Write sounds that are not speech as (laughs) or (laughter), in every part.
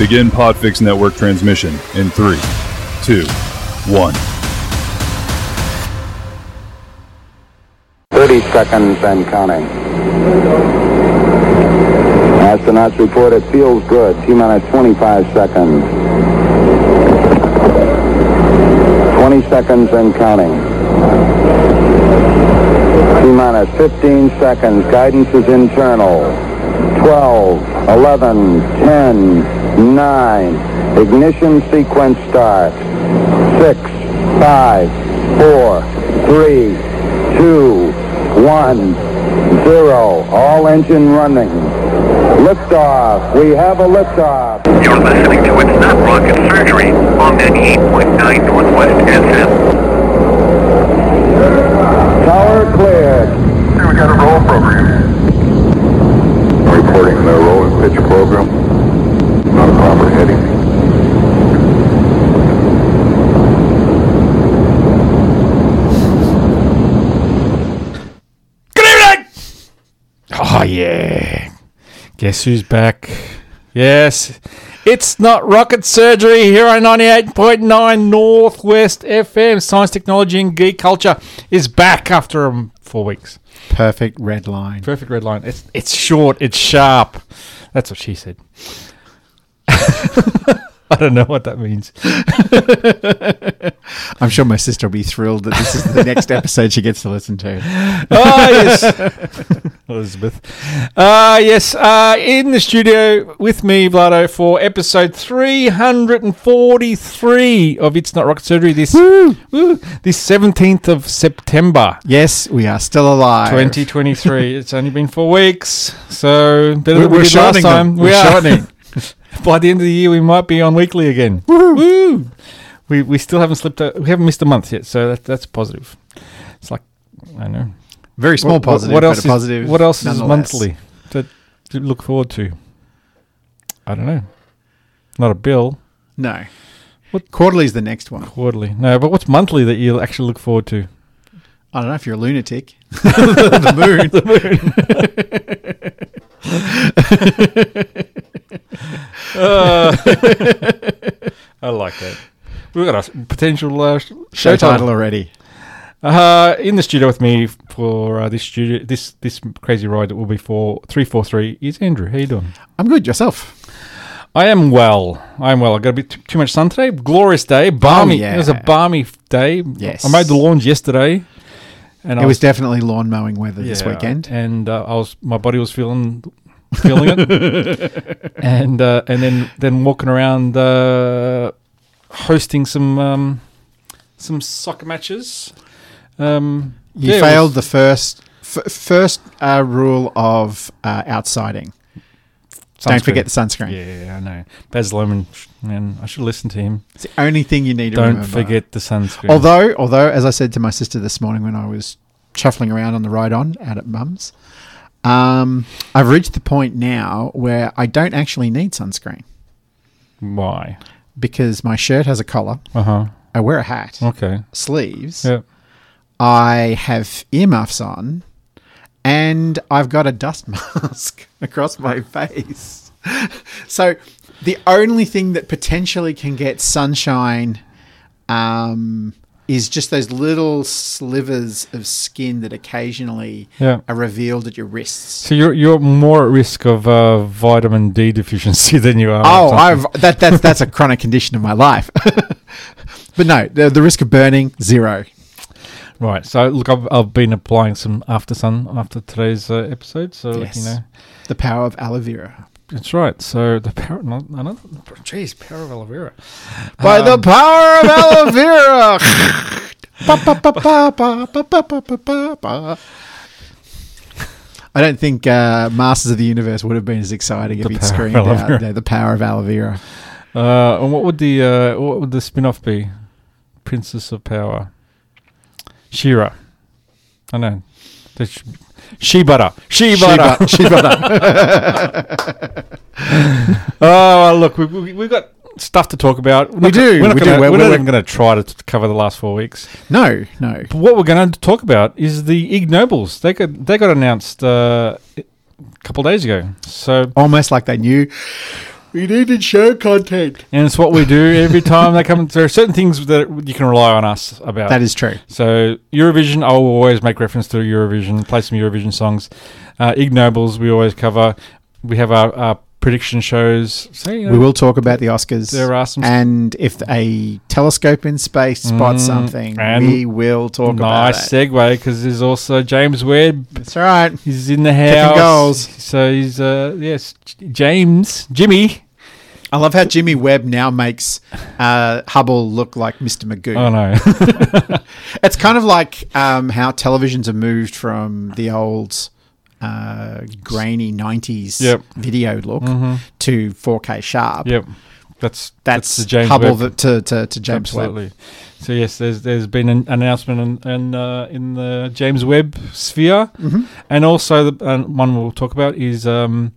Begin Podfix Network transmission in three, two, one. 30 seconds and counting. Astronauts report it feels good. T minus 25 seconds. 20 seconds and counting. T minus 15 seconds. Guidance is internal. 12, 11, 10, 9. Ignition sequence start. 6, 5, 4, 3, 2, 1, 0. All engine running. Liftoff. We have a liftoff. You're listening to It's Not Rocket Surgery on 98.9 Northwest FM. Tower cleared. We got a roll program. Reporting the roll and pitch program. Not a proper heading. Good evening! Oh, yeah. Guess who's back? Yes, it's not rocket surgery here on 98.9 Northwest FM. Science, technology, and geek culture is back after um, four weeks. Perfect red line. Perfect red line. It's, it's short, it's sharp. That's what she said. (laughs) I don't know what that means. (laughs) I'm sure my sister will be thrilled that this is the next (laughs) episode she gets to listen to. Ah, yes. Elizabeth. Uh, yes, uh, in the studio with me, Vlado, for episode 343 of It's Not Rocket Surgery this, woo, this 17th of September. Yes, we are still alive. 2023. it's only been four weeks, so better We're, than we we're did last time. them. We We're are. shortening. By the end of the year, we might be on weekly again. Woo! We we still haven't slipped. We haven't missed a month yet, so that, that's positive. It's like I know. Very small What- positive, What else? Is, positive what else is monthly to, to look forward to? I don't know. Not a bill. No. What- Quarterly is the next one. Quarterly. No, but what's monthly that you'll actually look forward to? I don't know if you're a lunatic. (laughs) (laughs) the moon. (laughs) Uh, (laughs) I like that. We've got a potential uh, sh- Show title already. Uh, in the studio with me for uh, this studio, this this crazy ride that will be for three four three is Andrew. How you doing? I'm good. Yourself? I am well. I am well. I got a bit too, too much sun today. Glorious day, balmy. yeah. It was a balmy day. Yes. I made the lawns yesterday, and It was definitely lawn mowing weather this weekend. and uh, I was my body was feeling feeling it, (laughs) and uh, and then then walking around uh, hosting some um, some soccer matches. Um, You yeah, failed the first f- first uh, rule of uh, outsiding. Don't forget the sunscreen. Yeah, I know. Baz Luhrmann, man, I should listen to him. It's the only thing you need to Don't remember. forget the sunscreen. Although, although, as I said to my sister this morning when I was shuffling around on the ride on out at Mum's, um, I've reached the point now where I don't actually need sunscreen why? because my shirt has a collar. Uh huh. I wear a hat, Okay. sleeves. Yeah. I have earmuffs on, and I've got a dust (laughs) mask across my face. (laughs) so the only thing that potentially can get sunshine um, is just those little slivers of skin that occasionally Yeah. are revealed at your wrists. So you're you're more at risk of uh, vitamin D deficiency (laughs) than you are. Oh, I've that that's that's a (laughs) chronic condition of my life. (laughs) but no, the, the risk of burning zero. right. So look, I've, I've been applying some after sun after today's uh, episode. So Yes. you know, The power of aloe vera. That's right. So the power, not, geez, power of aloe vera. By um, the power of (laughs) aloe vera. I don't think uh, Masters of the Universe would have been as exciting if he'd screamed out "Yeah, the power of aloe vera. Uh, and what would the uh, what would the spin off be? Princess of Power. She-Ra. I know. That should, butter. She butter. She butter. Oh, look, we, we, we've got stuff to talk about. We're We do, We're not we gonna, do. We're, We're- not even going to try to cover the last four weeks. no, no. But what we're going to talk about is the Ig Nobels. They got they got announced uh, a couple days ago. So Almost like they knew We needed show content. and it's what we do every time they come. There are certain things that you can rely on us about. That is true. So Eurovision, I will always make reference to Eurovision, play some Eurovision songs. Uh, Ignobles, we always cover. We have our, our prediction shows. So, you know, We will talk about the Oscars. There are some- and if a telescope in space spots Mm, something, we will talk nice about it. segue because there's also James Webb. That's all right. He's in the house. goals. So he's uh yes, James Jimmy. I love how Jimmy Webb now makes uh, Hubble look like Mr. Magoo. Oh no, (laughs) It's kind of like um, how televisions are moved from the old uh, grainy 90s Yep. video look Mhm. to 4K sharp. yep. That's That's, the James Hubble Webb. to, to, to James Webb. Absolutely. So yes, there's there's been an announcement in in, uh, in the James Webb sphere, Mhm. and also the uh, one we'll talk about is um,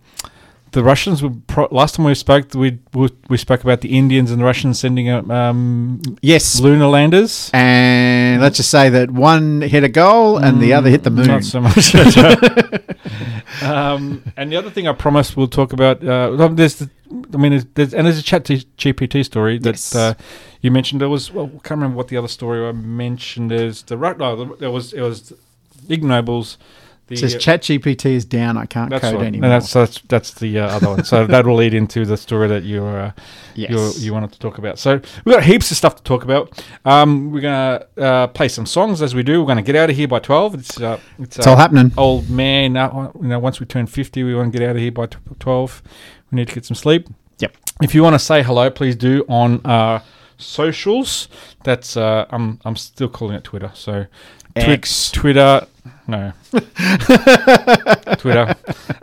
the Russians. Were pro- last time we spoke, we, we we spoke about the Indians and the Russians sending out um, Yes. lunar landers. And let's just say that one hit a goal and the other hit the moon. Mm, Not so much. (laughs) Um, and the other thing I promised we'll talk about. Uh, there's, the, I mean, there's, there's and there's a chat GPT story that Yes. uh, you mentioned. There was, well, I can't remember what the other story I mentioned. There's the right. No, there was it was ignobles. The, It says ChatGPT is down. I can't code right. anymore. And that's that's that's the uh, other one. So (laughs) that will lead into the story that you uh, yes. you you wanted to talk about. So we've got heaps of stuff to talk about. Um, we're gonna uh, play some songs as we do. We're gonna get out of here by twelve. It's uh, it's, it's all happening. old man. Uh, you know, once we turn fifty, we want to get out of here by twelve. We need to get some sleep. Yep. If you want to say hello, please do on our socials. That's uh, I'm I'm still calling it Twitter. So Twi- X. Twitter. No. (laughs) Twitter.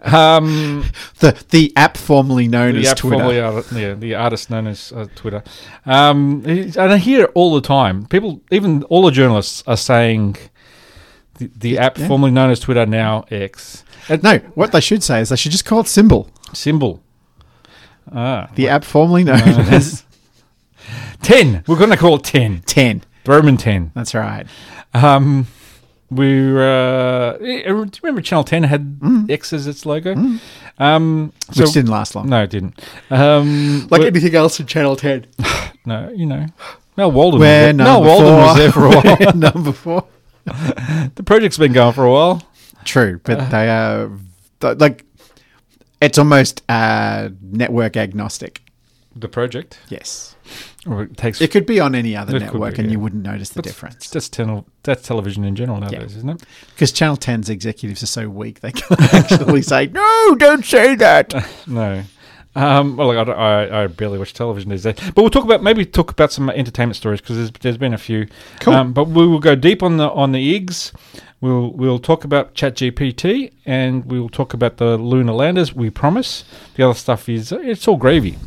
Um, The, the app formerly known the as app Twitter. formerly art- yeah, the artist known as uh, Twitter. Um, and I hear it all the time. People, even all the journalists, are saying the, the app Yeah. formerly known as Twitter now X. And No, what they should say is they should just call it Symbol. symbol. Ah, The app formerly known Uh, as (laughs) ten. We're going to call it ten. 10. Roman ten. That's right. Um, we were, uh, eh, do you remember Channel Ten had X as its logo? Um, so Mm. Which didn't last long. no, it didn't. Um, Like we- anything else in Channel 10. (sighs) no, you know, Mel Walden. Where was there. Mel Walden four. was there for a while. (laughs) number four. (laughs) the project's been going for a while. True, but Uh. they are like it's almost uh, network agnostic. The project, Yes, or it takes. it could be on any other network, be, and yeah. you wouldn't notice the That's- difference That's channel. That's television in general nowadays, isn't it? because Channel 10's executives are so weak they (laughs) can't actually say no. Don't say that. (laughs) No. Um, well, I, I, I barely watch television these days, but we'll talk about maybe talk about some entertainment stories because there's, there's been a few. Cool. Um, but we will go deep on the on the eggs. We'll we'll talk about ChatGPT and we'll talk about the lunar landers. We promise. The other stuff is it's all gravy.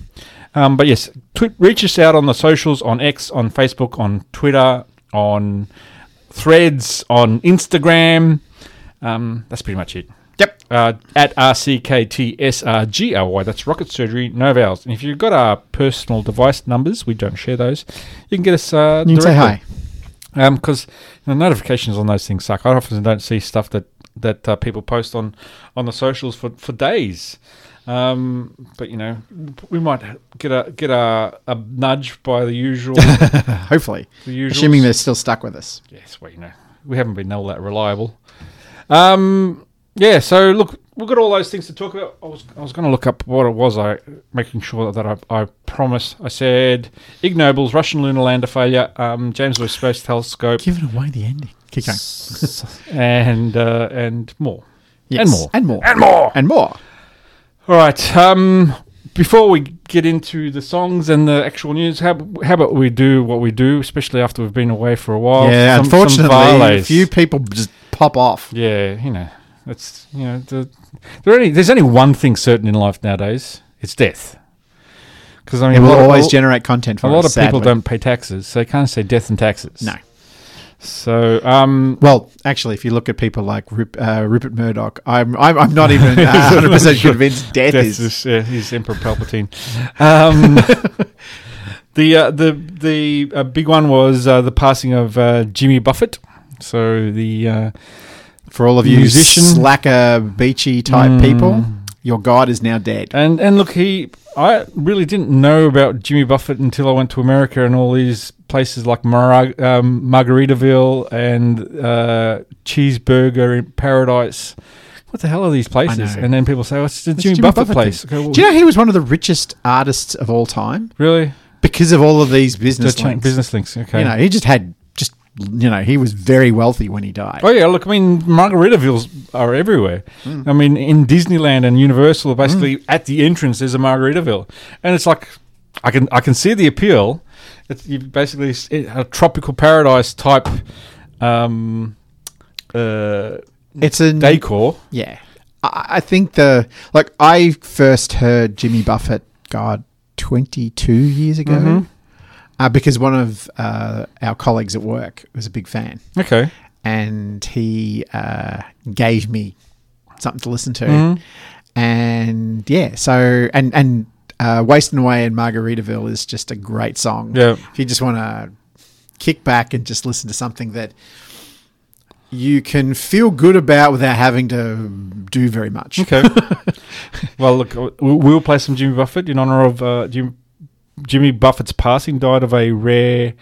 Um, but yes, tw- reach us out on the socials on X, on Facebook, on Twitter, on Threads, on Instagram. Um, that's pretty much it. Yep. Uh, at RCKTSRGRY. That's Rocket Surgery, no vowels. And if you've got our personal device numbers, we don't share those. You can get us. Uh, You can say hi. because the notifications on those things suck. I often don't see stuff that that uh, people post on on the socials for for days. Um, but you know, we might get a get a, a nudge by the usual. (laughs) Hopefully, the usual. assuming they're still stuck with us. Yes, well, you know, we haven't been all that reliable. Um, yeah, so look, we've got all those things to talk about. I was, I was going to look up what it was. I making sure that I, I promised. I said ignobles, Russian lunar lander failure, um, James Webb Space Telescope, Giving away the ending. Keep going. (laughs) and uh, and more, Yes. and more, and more, and more. and more. All right. Um, before we get into the songs and the actual news, how, how about we do what we do, especially after we've been away for a while? yeah, Some- unfortunately, a few people just pop off. Yeah, you know, it's you know, the, there only there's only one thing certain in life nowadays. It's death. Because I mean, It will always a, generate content for a lot us, of people sadly. don't pay taxes, so they can't say death and taxes. No. So, um, Well, actually, if you look at people like Rup, uh, Rupert Murdoch, I'm, I'm I'm not even uh, (laughs) 100 percent convinced (laughs) death death is. is yeah, he's Emperor Palpatine. (laughs) Um, the uh, the the uh, big one was uh, the passing of uh, Jimmy Buffett. So the uh, For all of you Musician. slacker, beachy type Mm. people, Your God is now dead. And and look, he I really didn't know about Jimmy Buffett until I went to America and all these places like Mar- um, Margaritaville and uh, Cheeseburger in Paradise. What the hell are these places? And then people say, "Oh, it's the Jimmy, Jimmy Buffett, Buffett place." Okay, well, Do you know he was one of the richest artists of all time really? because of all of these business The links? business links. Okay. You know, he just had you know he was very wealthy when he died. Oh yeah, look, I mean, Margaritavilles are everywhere. Hmm. I mean, in Disneyland and Universal, basically at the entrance there's a Margaritaville, and it's like I can I can see the appeal. It's you basically a tropical paradise type um, uh, It's a decor. Yeah, I, I think the like I first heard Jimmy Buffett, God, twenty two years ago, Mm-hmm. Uh, because one of uh, our colleagues at work was a big fan, Okay, and he uh, gave me something to listen to, Mm-hmm. and yeah, so and and uh, Wasting Away in Margaritaville is just a great song. Yeah. if you just want to kick back and just listen to something that you can feel good about without having to do very much. okay. (laughs) well, look, we- we'll play some Jimmy Buffett in honor of uh, Jim, Jimmy Buffett's passing. Died of a rare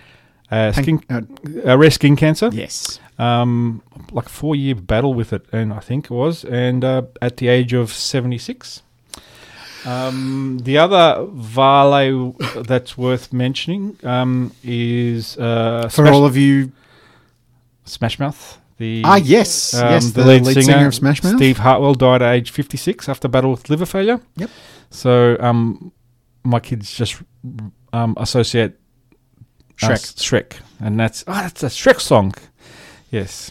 uh, skin, Uh, a rare skin cancer. yes. um, like a four year battle with it, and I think it was, and uh, at the age of 76. Um, the other Vale that's worth mentioning um, is uh, For Smash, all of you. Smash Mouth. The, Ah, yes. um, yes, the, lead, singer, of Smash Mouth. Steve Harwell died at age 56 after battle with liver failure. Yep. So um, my kids just um, associate Shrek. us- Shrek, and that's oh, that's a Shrek song. Yes.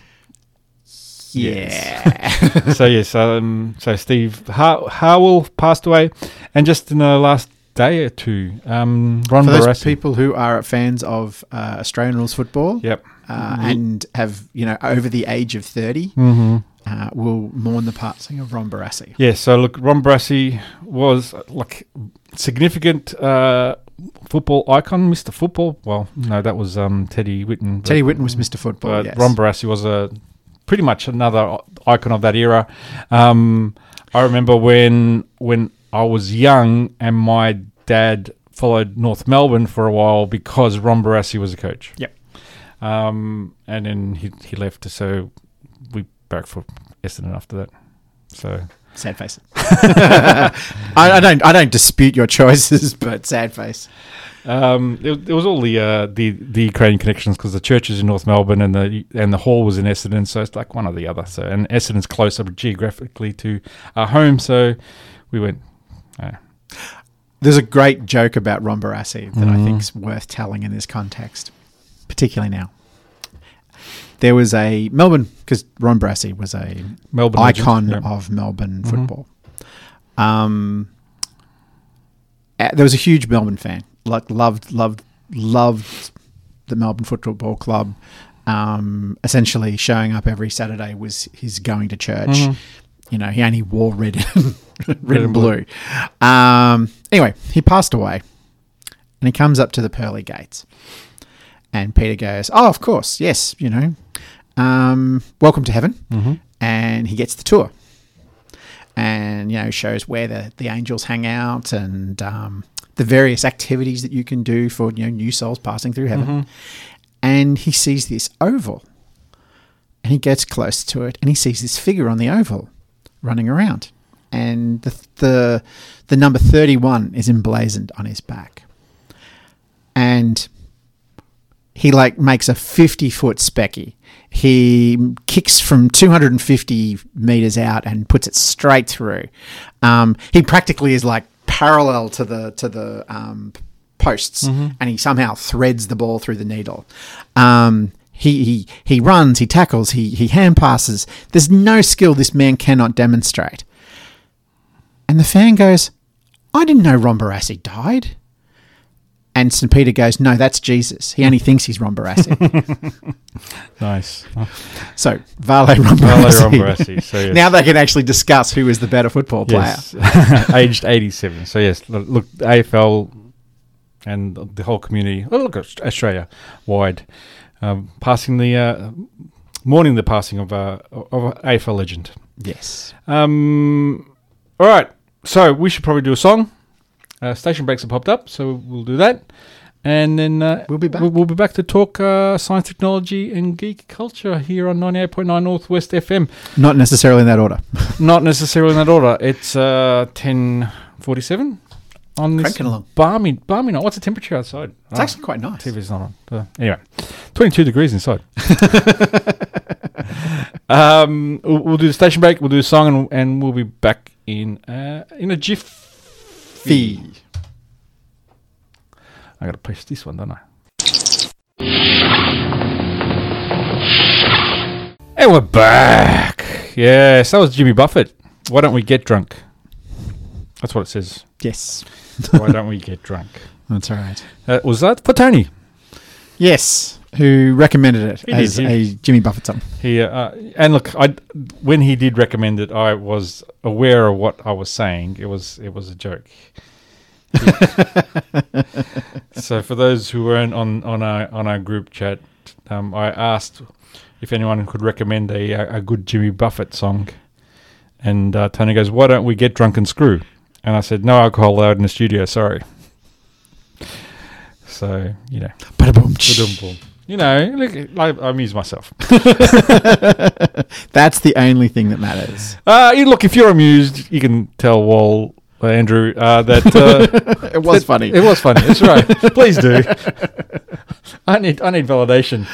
Yeah. (laughs) so yes, um, so Steve Har- Harwell passed away, and just in the last day or two, um, Ron For those Barassi. people who are fans of uh, Australian rules football Yep. uh, and have, you know, over the age of 30, Mm-hmm. uh, will mourn the passing of Ron Barassi. Yeah. So look, Ron Barassi was uh, like significant uh, football icon, Mister Football. Well, no, that was um, Teddy Whitten. Teddy Whitten was Mr. Football, but yes. Ron Barassi was a pretty much another icon of that era. Um, I remember when when I was young and my dad followed North Melbourne for a while because Ron Barassi was a coach. Yep. Um, and then he he left, so we back for Essendon after that. So Sad face. (laughs) I, I don't. I don't dispute your choices, (laughs) but sad face. Um, it, it was all the uh, the the Ukrainian connections because the church is in North Melbourne and the and the hall was in Essendon, so it's like one or the other. So and Essendon's closer geographically to our home, so we went. Uh, There's a great joke about Ron Barassi that Mm-hmm. I think is worth telling in this context, particularly now. There was a Melbourne because Ron Barassi was a Melbourne legend, icon yeah. Mm-hmm. of Melbourne football. Um, uh, there was a huge Melbourne fan, like loved, loved, loved the Melbourne Football Club. Um, essentially, showing up every Saturday was his going to church. Mm-hmm. You know, he only wore red, (laughs) and, red, and blue. Um, anyway, he passed away, and he comes up to the pearly gates, and Peter goes, "Oh, of course, yes, you know, um, welcome to heaven." And he gets the tour, and you know, shows where the the angels hang out and um, the various activities that you can do for you know new souls passing through heaven. And he sees this oval, and he gets close to it, and he sees this figure on the oval running around, and the the, the number thirty one is emblazoned on his back, and he like makes a 50 foot specky. He kicks from 250 meters out and puts it straight through. Um, he practically is like parallel to the to the um, posts, and he somehow threads the ball through the needle. Um, he, he he runs, he tackles, he he hand passes. There's no skill this man cannot demonstrate. And the fan goes, "I didn't know Ron Barassi died." And St. Peter goes, No, that's Jesus. He only thinks he's Ron Barassi. (laughs) nice. So, Vale Ron Vale Barassi. Ron Barassi, so yes. Now they can actually discuss who is the better football player. yes, (laughs) aged eighty-seven. So yes, look, look, AFL and the whole community. Oh, look, Australia wide, um, passing the uh, mourning the passing of uh, of a AFL legend. Yes. Um, all right. so we should probably do a song. Uh, station breaks have popped up, so we'll do that, and then uh, We'll be back. We'll, we'll be back to talk uh, science, technology, and geek culture here on ninety eight point nine Northwest FM. Not necessarily in that order. (laughs) Not necessarily in that order. It's uh, ten forty seven on this Cranking along. balmy balmy night. What's the temperature outside? It's actually quite nice. TV's not on. Uh, anyway, 22 degrees inside. (laughs) um, we'll, we'll do the station break. We'll do a song, and, and we'll be back in uh, in a jiff. Fee. I got to push this one, don't I? And we're back. Yes, that was Jimmy Buffett. Why don't we get drunk? That's what it says. Yes. Why don't we get drunk? (laughs) That's all right. Uh, was that for Tony? Yes. Who recommended it He as he- a Jimmy Buffett song? He uh, and look, I when he did recommend it, I was aware of what I was saying. It was it was a joke. (laughs) so for those who weren't on on our on our group chat, um, I asked if anyone could recommend a a good Jimmy Buffett song, and uh, Tony goes, "Why don't we get drunk and screw?" And I said, "No alcohol allowed in the studio. Sorry." So you know, Ba-da-boom. ba-dum-bum. You know, look, I, I amuse myself. (laughs) That's the only thing that matters. Uh, you look, if you're amused, you can tell Wall, uh, Andrew, uh, that uh, (laughs) It was it- funny. It was funny. That's right. Please do. (laughs) I need I need validation.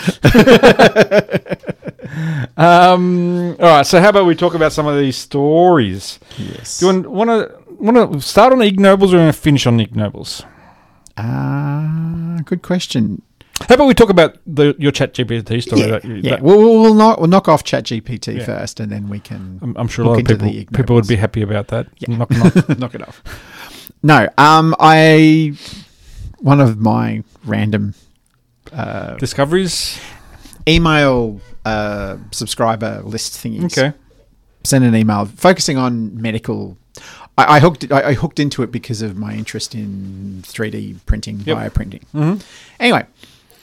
um. All right. So how about we talk about some of these stories? yes. Do you want to want to start on the Ig Nobels or want to finish on the Ig Nobels? Ah, good question. How about we talk about the your Chat GPT story? Yeah, that yeah. that- We'll, we'll, we'll, knock, we'll knock off ChatGPT Yeah. first, and then we can I'm, I'm sure a lot of people people would be happy about that. Yeah. Knock, knock. (laughs) knock it off. No, um, I one of my random Discoveries. email uh, subscriber list thingies. Okay. send an email focusing on medical. I, I hooked I, I hooked into it because of my interest in 3D printing, Yep. bioprinting. Anyway,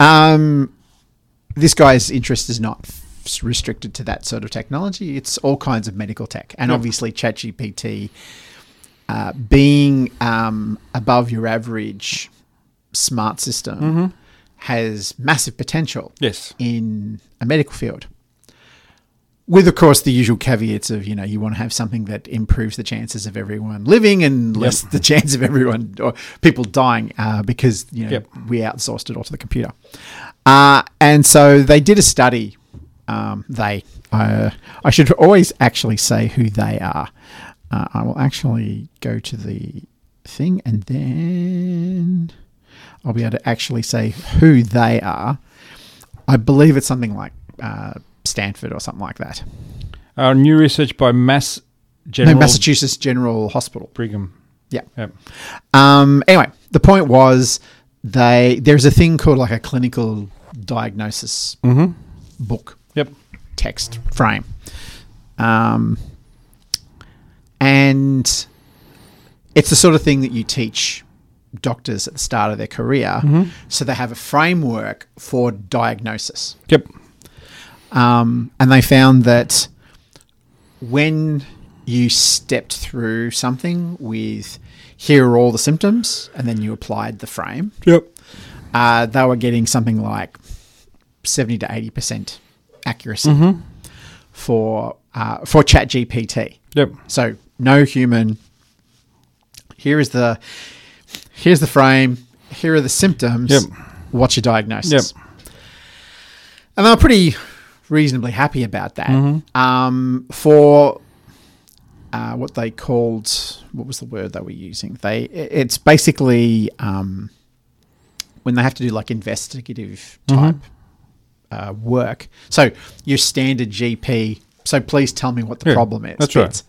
um, this guy's interest is not restricted to that sort of technology. It's all kinds of medical tech, and Yep. obviously ChatGPT, uh, being um, above your average smart system, has massive potential Yes. in a medical field. With, of course, the usual caveats of, you know, you want to have something that improves the chances of everyone living and less the chance of everyone or people dying uh, because, you know, Yep. we outsourced it all to the computer. Uh, and so they did a study. Um, they, uh, I should always actually say who they are. Uh, I will actually go to the thing and then I'll be able to actually say who they are. I believe it's something like uh, Stanford or something like that. Uh, new research by Mass General no, Massachusetts General Hospital. Brigham. Yeah. Yep. Um, anyway, the point was they there's a thing called like a clinical diagnosis book Yep. text frame. Um, and it's the sort of thing that you teach doctors at the start of their career. So they have a framework for diagnosis. Yep. Um, and they found that when you stepped through something with here are all the symptoms, and then you applied the frame, Yep. uh, they were getting something like 70 to 80% accuracy for, uh, for ChatGPT. Yep. So no human. Here is the here's the frame. Here are the symptoms. Yep. What's your diagnosis? Yep. And they were pretty reasonably happy about that. Mm-hmm. Um, for uh, what they called what was the word they were using? They it's basically um, when they have to do like investigative Mm-hmm. type uh, work. So your standard GP. So please tell me what the Yeah, problem is. that's right.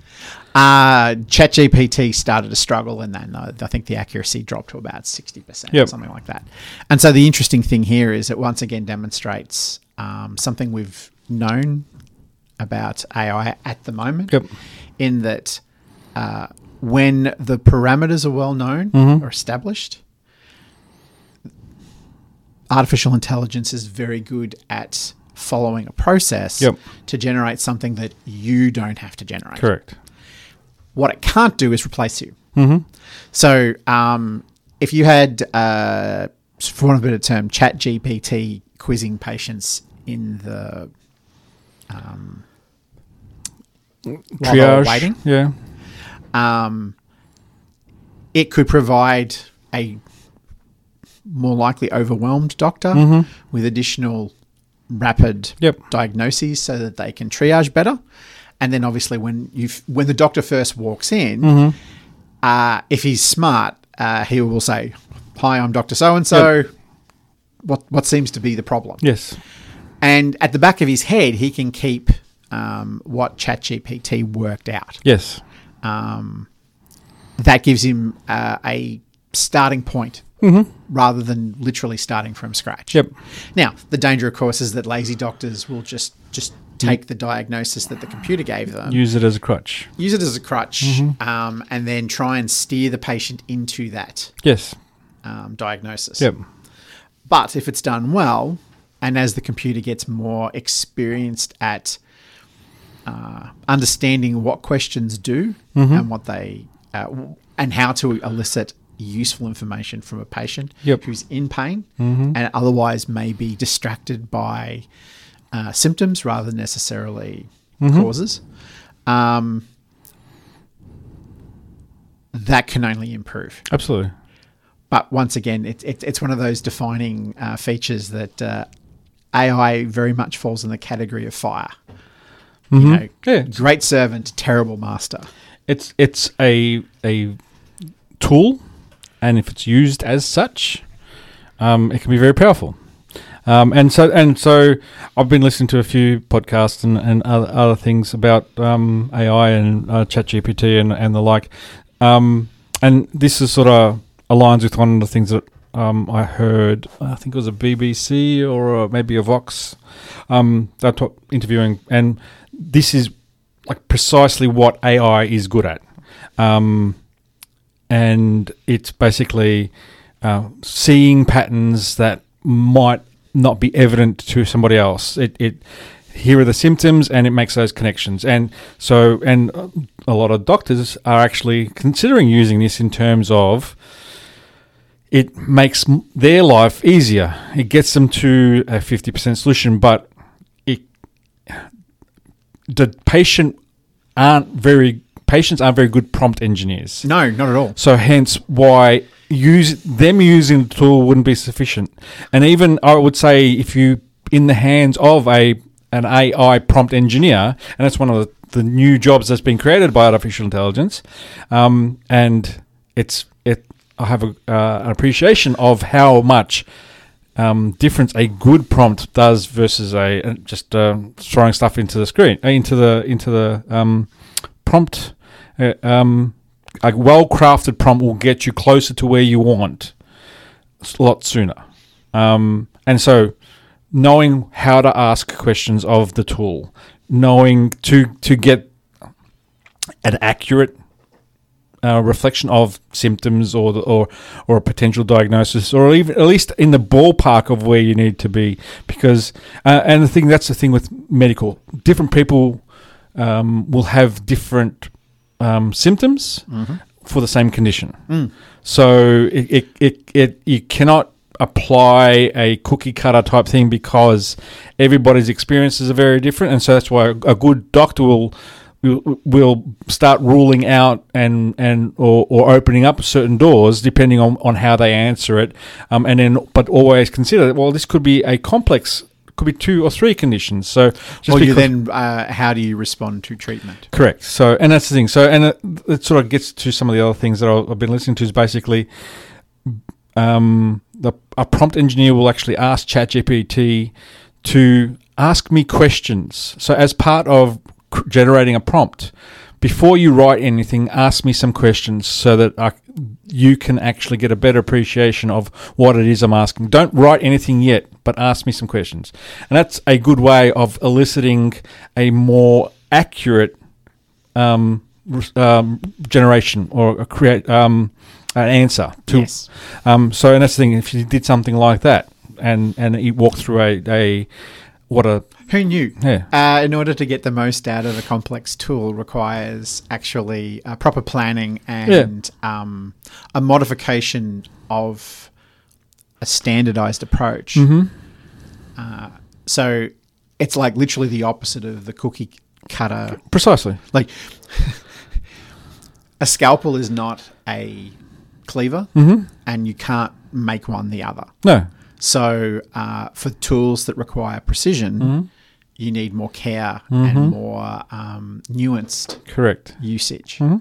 Uh, ChatGPT started to struggle, and then uh, I think the accuracy dropped to about sixty percent, or Yep. something like that. And so the interesting thing here is it once again demonstrates um, something we've known about AI at the moment, Yep. in that uh, when the parameters are well known Mm-hmm. or established, artificial intelligence is very good at following a process Yep. to generate something that you don't have to generate. Correct. What it can't do is replace you. Mm-hmm. So um, if you had, uh, for want of a better term, Chat GPT quizzing patients in the um, while they were Triage. waiting, Yeah. um, it could provide a more likely overwhelmed doctor with additional rapid Yep. diagnoses so that they can triage better. And then obviously when you when the doctor first walks in, uh, if he's smart, uh, he will say, "Hi, I'm Doctor So and So. What what seems to be the problem?" Yes. And at the back of his head, he can keep um, what ChatGPT worked out Yes. um, that gives him uh, a starting point rather than literally starting from scratch. Yep. Now, the danger, of course, is that lazy doctors will just just take the diagnosis that the computer gave them, Use it as a crutch. use it as a crutch, um, and then try and steer the patient into that Yes. um, diagnosis. Yep. But if it's done well, and as the computer gets more experienced at uh, understanding what questions do Mm-hmm. and what they uh, and how to elicit useful information from a patient Yep. Mm-hmm. who's in pain and otherwise may be distracted by uh, symptoms rather than necessarily Mm-hmm. causes. Um, that can only improve. Absolutely. But once again, it's it's it's one of those defining uh, features that uh, AI very much falls in the category of fire. You know, Yeah. great servant, terrible master. It's it's a a tool, and if it's used as such, um, it can be very powerful. Um, and so and so, I've been listening to a few podcasts and, and other, other things about um, AI and uh, ChatGPT and and the like. Um, and this is sort of aligns with one of the things that um, I heard. I think it was a BBC or a, maybe a Vox. Um, they're talk, interviewing, and this is like precisely what AI is good at. Um, and it's basically uh, seeing patterns that might not be evident to somebody else. It, it here are the symptoms, and it makes those connections. And so, and a lot of doctors are actually considering using this in terms of it makes their life easier. It gets them to a fifty percent solution, but it the patient aren't very patients aren't very good prompt engineers. No, not at all. So hence why use them using the tool wouldn't be sufficient. And even I would say if you in the hands of a an AI prompt engineer, and that's one of the, the new jobs that's been created by artificial intelligence, um, and it's it. I have a, uh, an appreciation of how much um, difference a good prompt does versus a uh, just uh, throwing stuff into the screen uh, into the into the um, prompt. Uh, um, a well crafted prompt will get you closer to where you want a lot sooner. Um, and so, knowing how to ask questions of the tool, knowing to to get an accurate uh, reflection of symptoms or the, or or a potential diagnosis, or even at least in the ballpark of where you need to be. Because uh, and the thing that's the thing with medical, different people um, will have different um, symptoms for the same condition. So it, it, it, it you cannot apply a cookie cutter type thing because everybody's experiences are very different, and so that's why a good doctor will will, will start ruling out and and or, or opening up certain doors depending on, on how they answer it, um, and then but always consider that well this could be a complex. Could be two or three conditions. So, just Well, you then, uh, how do you respond to treatment? Correct. So, and that's the thing. So, and it, it sort of gets to some of the other things that I've been listening to is basically um, the, a prompt engineer will actually ask ChatGPT to ask me questions. So, as part of generating a prompt, before you write anything, ask me some questions so that I, you can actually get a better appreciation of what it is I'm asking. Don't write anything yet, but ask me some questions. And that's a good way of eliciting a more accurate um, um, generation or a create um, an answer to. Yes. Um, so, and that's the thing. If you did something like that, and and you walk through a, a what a Who knew? Yeah. Uh, in order to get the most out of a complex tool requires actually uh, proper planning and um, a modification of a standardized approach. Mm-hmm. Uh, so it's like literally the opposite of the cookie cutter. Precisely. Like (laughs) a scalpel is not a cleaver, Mm-hmm. and you can't make one the other. No. So, uh, for tools that require precision, Mm-hmm. You need more care and more um, nuanced Correct. usage. Mm-hmm.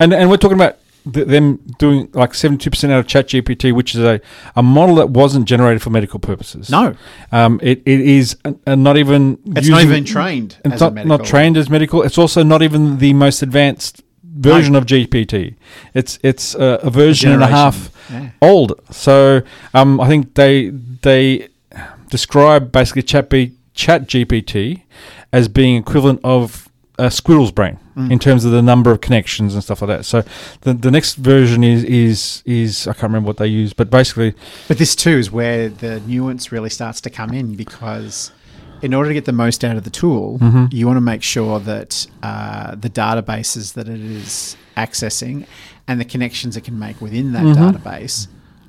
And and we're talking about th- them doing like seventy two percent out of ChatGPT, which is a, a model that wasn't generated for medical purposes. No. um, it, it is uh, uh, not even. It's not even trained It's as a not, medical- not trained as medical. It's also not even the most advanced version of GPT. It's it's uh, a version and a half Yeah. old. So um, I think they they describe basically Chat B, Chat GPT as being equivalent of a squirrel's brain Mm. in terms of the number of connections and stuff like that. So the the next version is is is I can't remember what they use, but basically But this too is where the nuance really starts to come in because in order to get the most out of the tool, Mm-hmm. you want to make sure that uh, the databases that it is accessing and the connections it can make within that database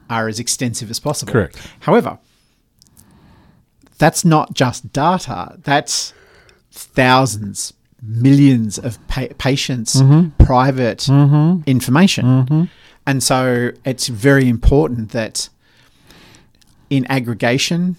are as extensive as possible. Correct. However, that's not just data, that's thousands, millions of pa- patients' private information. And so it's very important that in aggregation,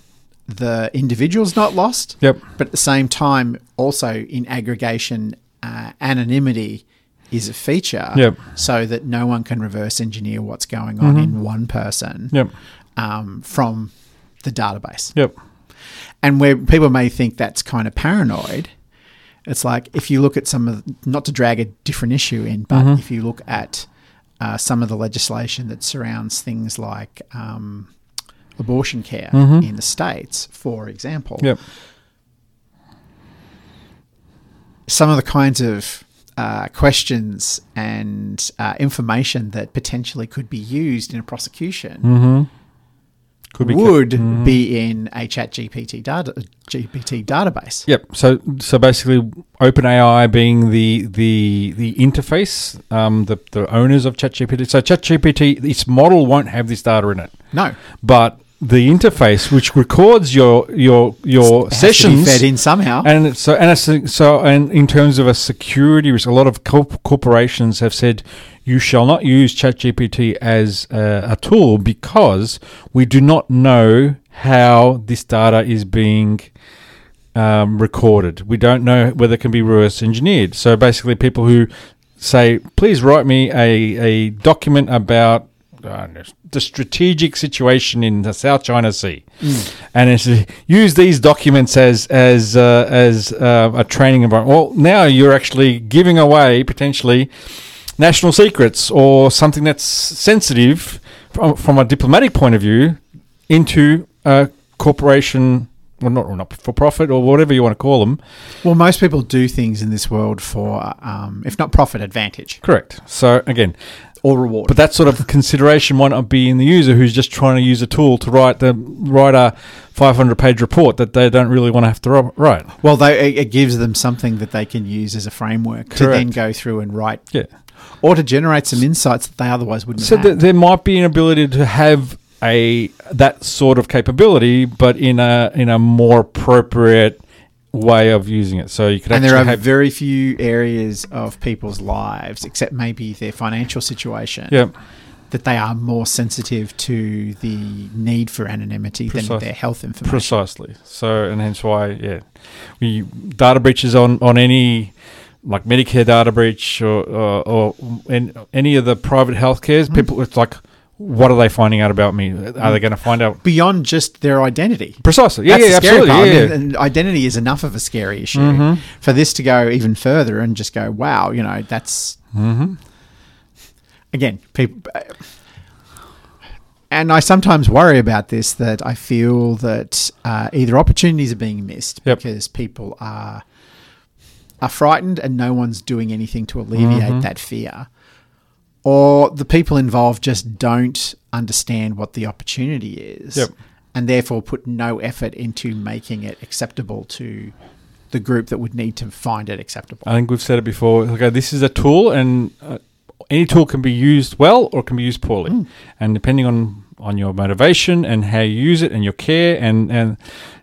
the individual's not lost. Yep. But at the same time, also in aggregation, uh, anonymity is a feature. Yep. So that no one can reverse engineer what's going on in one person Yep. um, from the database. Yep. And where people may think that's kind of paranoid, it's like if you look at some of, not to drag a different issue in, but Mm-hmm. if you look at uh, some of the legislation that surrounds things like um, abortion care in the States, for example, Mm-hmm. Yep. some of the kinds of uh, questions and uh, information that potentially could be used in a prosecution Mm-hmm. Could be would be in a chat GPT data GPT database. Yep. So so basically, OpenAI being the the the interface, um, the the owners of ChatGPT. So ChatGPT, its model won't have this data in it, No, but the interface which records your your your it has to be sessions fed in somehow. and so and so and in terms of a security risk, a lot of corporations have said you shall not use ChatGPT as a, a tool because we do not know how this data is being um, recorded. We don't know whether it can be reverse engineered. So basically, people who say, "Please write me a a document about." The strategic situation in the South China Sea, and it's use these documents as as uh, as uh, a training environment. Well, now you're actually giving away potentially national secrets or something that's sensitive from, from a diplomatic point of view into a corporation. Well, not, not for profit or whatever you want to call them. well, most people do things in this world for, um, if not profit, advantage Correct. So again, or reward. But that sort of consideration might not be in the user who's just trying to use a tool to write the write a 500 page report that they don't really want to have to ro- write. well, they, it- it gives them something that they can use as a framework to then go through and write, Yeah. or to generate some insights that they otherwise wouldn't So have. th- there might be an ability to have a that sort of capability, but in a in a more appropriate way of using it. So you could and there are have very few areas of people's lives, except maybe their financial situation, yeah that they are more sensitive to the need for anonymity than their health information. precisely. So and hence why yeah, we data breaches on on any. Like Medicare data breach or or, or in, any of the private healthcares, Mm-hmm. people it's like, what are they finding out about me? Are they going to find out Beyond just their identity. Precisely. Yeah, That's yeah, absolutely. part. Yeah, I yeah. mean, and identity is enough of a scary issue. Mm-hmm. For this to go even further and just go, wow, you know, that's Mm-hmm. again, people. And I sometimes worry about this that I feel that uh, either opportunities are being missed Yep. because people are are frightened and no one's doing anything to alleviate Mm-hmm. that fear, or the people involved just don't understand what the opportunity is. Yep. and therefore put no effort into making it acceptable to the group that would need to find it acceptable. I think we've said it before. Okay, this is a tool, and uh, any tool can be used well or can be used poorly, and depending on on your motivation and how you use it and your care and and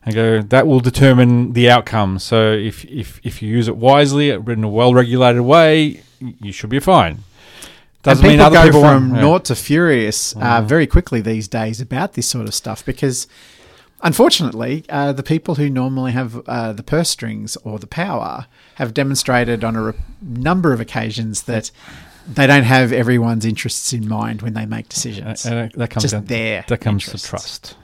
and go that will determine the outcome. So if if if you use it wisely in a well regulated way, you should be fine. Doesn't and mean people other go people from. Yeah. naught to furious uh, very quickly these days about this sort of stuff because, unfortunately, uh, the people who normally have uh, the purse strings or the power have demonstrated on a re- number of occasions that they don't have everyone's interests in mind when they make decisions. And that- comes Just down, their that comes interests. to trust.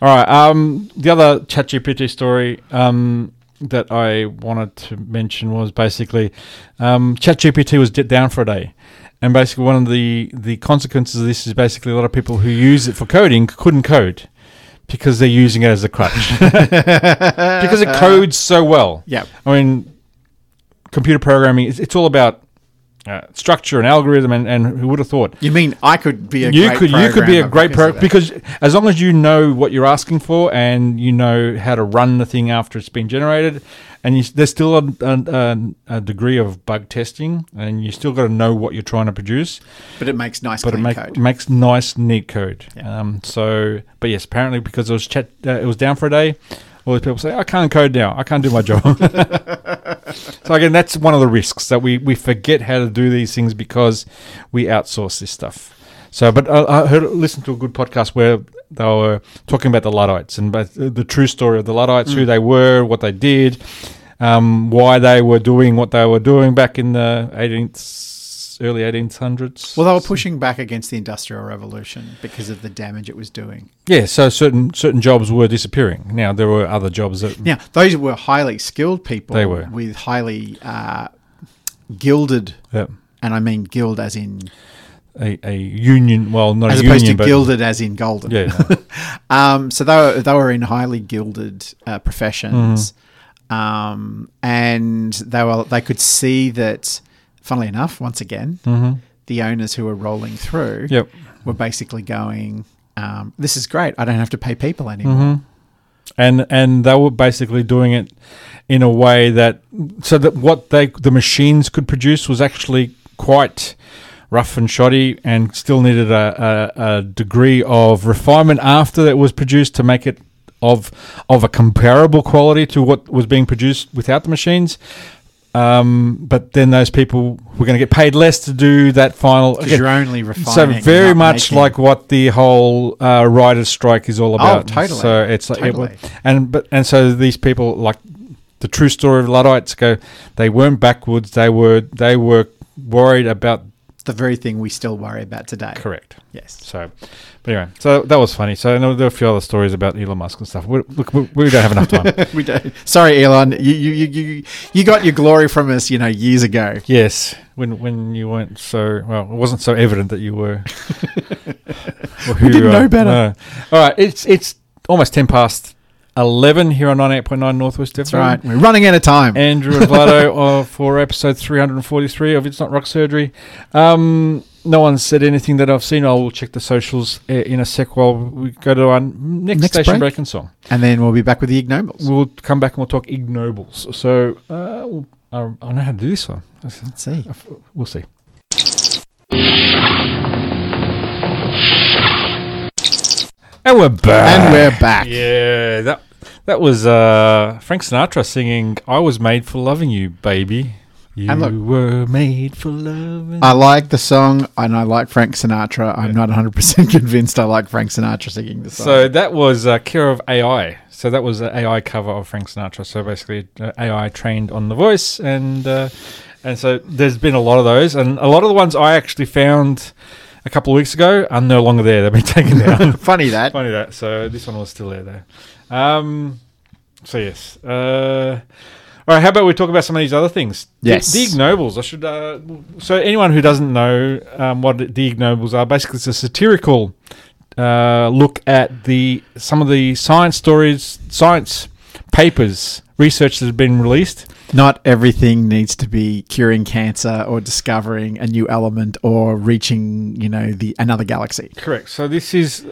All right. Um, the other ChatGPT story um, that I wanted to mention was basically um, ChatGPT was down for a day, and basically one of the the consequences of this is basically a lot of people who use it for coding couldn't code because they're using it as a crutch (laughs) because it codes so well. Yeah. I mean, computer programming it's, it's all about uh, structure and algorithm, and, and who would have thought? You mean I could be a you great could you could be a great pro because as long as you know what you're asking for and you know how to run the thing after it's been generated, and you, there's still a, a, a degree of bug testing, and you still got to know what you're trying to produce. but it makes nice But it make, code. makes nice, neat code. Yeah. Um, so, but yes, apparently because it was chat, uh, it was down for a day. All these people say, "I can't code now. I can't do my job." (laughs) so again, that's one of the risks that we we forget how to do these things because we outsource this stuff. So, but I, I heard listened to a good podcast where they were talking about the Luddites and about the true story of the Luddites, Mm. who they were, what they did, um, why they were doing what they were doing back in the 18th, early 1800s. well, they were pushing back against the Industrial Revolution because of the damage it was doing. Yeah, so certain certain jobs were disappearing. Now there were other jobs that Now, those were highly skilled people. They were. with highly uh, gilded, yeah, and I mean gild as in a, a union. Well, not as a opposed union, to but gilded as in golden. yeah, (laughs) Um, so they were they were in highly gilded uh, professions, Mm-hmm. um, and they were they could see that. Funnily enough, once again, the owners who were rolling through Mm-hmm. Yep. were basically going, um, "This is great. I don't have to pay people anymore." Mm-hmm. and and they were basically doing it in a way that so that what they the machines could produce was actually quite rough and shoddy and still needed a, a, a degree of refinement after it was produced to make it of of a comparable quality to what was being produced without the machines. Um, but then those people were going to get paid less to do that final. Because you're only refining. so very much making- like what the whole uh, writers' strike is all about. Oh, totally. So it's like, it Totally. and but and so these people like the true story of Luddites go. They weren't backwards. They were they were worried about the very thing we still worry about today. correct. Yes. So, but anyway, so that was funny. So I know there are a few other stories about Elon Musk and stuff. We, look, we, we don't have enough time. (laughs) we don't. Sorry, Elon. You, you you you you got your glory from us, you know, years ago. yes, when when you weren't so well, it wasn't so evident that you were. (laughs) (laughs) we didn't know better. All right, it's it's almost ten past eleven here on ninety eight point nine Northwest That's FM. right. We're running out of time. Andrew and Vlado (laughs) uh, for episode 343 of It's Not Rock Surgery. Um, no one said anything that I've seen. I will check the socials uh, in a sec while we go to our next, Next station break. break. and song. and then we'll be back with the Ig Nobels. We'll come back and we'll talk Ig Nobels. So uh, we'll- I I know how to do this one. Let's see. We'll see. And we're back. And we're back. Yeah, that that was uh, Frank Sinatra singing "I Was Made for Loving You, Baby." You And look- were made for loving. I like the song and I like Frank Sinatra. I'm not 100% (laughs) convinced I like Frank Sinatra singing the song. so that was uh, care of AI. So that was an AI cover of Frank Sinatra. So basically, uh, AI trained on the voice, and uh, and so there's been a lot of those, and a lot of the ones I actually found a couple of weeks ago are no longer there. They've been (laughs) taken down. (laughs) Funny that. Funny that. So this one was still there though. Um, so yes. Uh, all right. How about we talk about some of these other things? The- Yes. The, Ig Nobels. I should. Uh, so anyone who doesn't know um, what the Ig Nobels are, basically it's a satirical uh, look at the some of the science stories, science papers, research that has been released. Not everything needs to be curing cancer or discovering a new element or reaching, you know, the another galaxy. Correct. So this is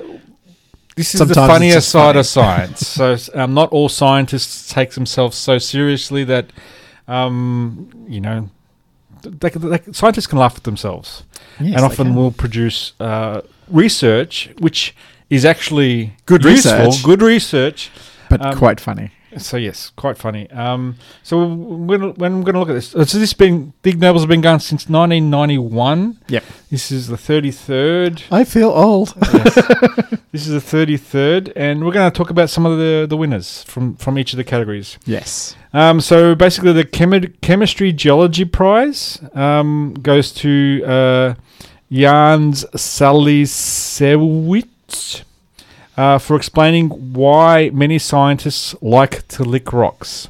this is Sometimes the funnier side funny. of science. so (laughs) um, not all scientists take themselves so seriously that um, you know they, can- they, scientists can laugh at themselves Yes, and often will produce uh, research which is actually Good useful, research. good research. but um, quite funny. So yes, quite funny. Um, so when, when I'm going to look at this, uh, so this been Ig Nobels have been going since 1991. Yep. This is the 33rd. I feel old. (laughs) This is the 33rd, and we're going to talk about some of the, the winners from, from each of the categories. yes. Um, so basically, the chemi- Chemistry Geology Prize um, goes to uh, Jan Zalasiewicz uh, for explaining why many scientists like to lick rocks.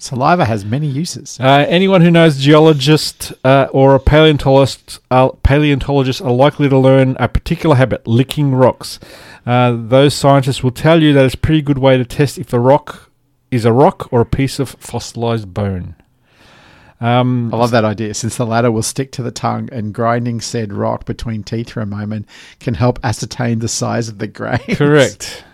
Saliva has many uses. Uh, anyone who knows geologist uh, or a paleontologist, uh, paleontologist are likely to learn a particular habit, licking rocks. Uh, those scientists will tell you that it's a pretty good way to test if a rock is a rock or a piece of fossilized bone. Um, I love that idea, since the latter will stick to the tongue and grinding said rock between teeth for a moment can help ascertain the size of the grain. correct.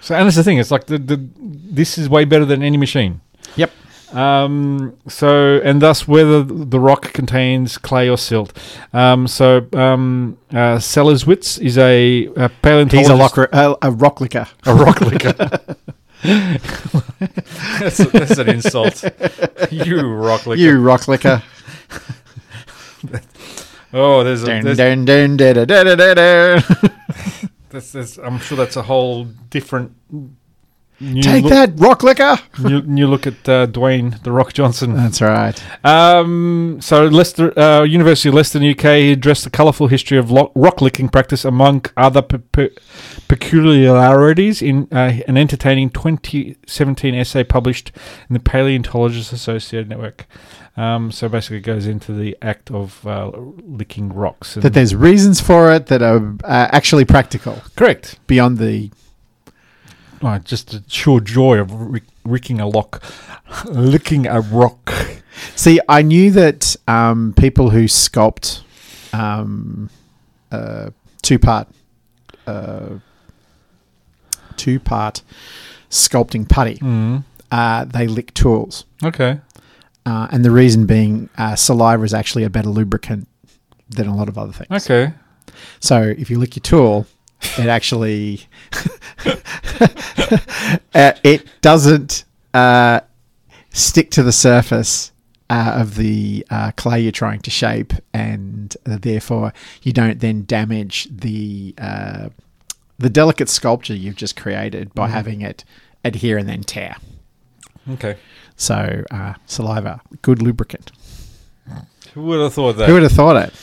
So, and that's the thing. It's like the, the this is way better than any machine. Yep. Um, so, and thus whether the rock contains clay or silt. Um, so, um, uh, Sellerswitz is a, a paleontologist. He's a, lock, a, a rock licker. A rock licker. (laughs) (laughs) that's, that's an insult. You rock licker. You rock licker. (laughs) Oh, there's a. dun, dun, (laughs) that's, that's, I'm sure that's a whole different. Take look, that, rock licker. (laughs) New, new look at uh, Dwayne the Rock Johnson. That's right. Um, so Leicester, uh, University of Leicester, UK, he addressed the colourful history of lo- rock licking practice among other pe- pe- peculiarities in uh, an entertaining 2017 essay published in the Paleontologists Associated Network. Um, so basically, it goes into the act of uh, licking rocks. That there's reasons for it that are uh, actually practical correct. beyond the. Oh, just the sheer joy of rick- ricking a lock, licking a rock. See, I knew that um, people who sculpt um, uh, two part uh, two part sculpting putty, Mm. uh, they lick tools, Okay. uh, and the reason being uh, saliva is actually a better lubricant than a lot of other things. Okay. So if you lick your tool, it actually (laughs) uh, it doesn't uh, stick to the surface uh, of the uh, clay you're trying to shape, and uh, therefore you don't then damage the uh, the delicate sculpture you've just created by having it adhere and then tear. Okay. So uh, saliva, good lubricant. Who would have thought that? Who would have thought it?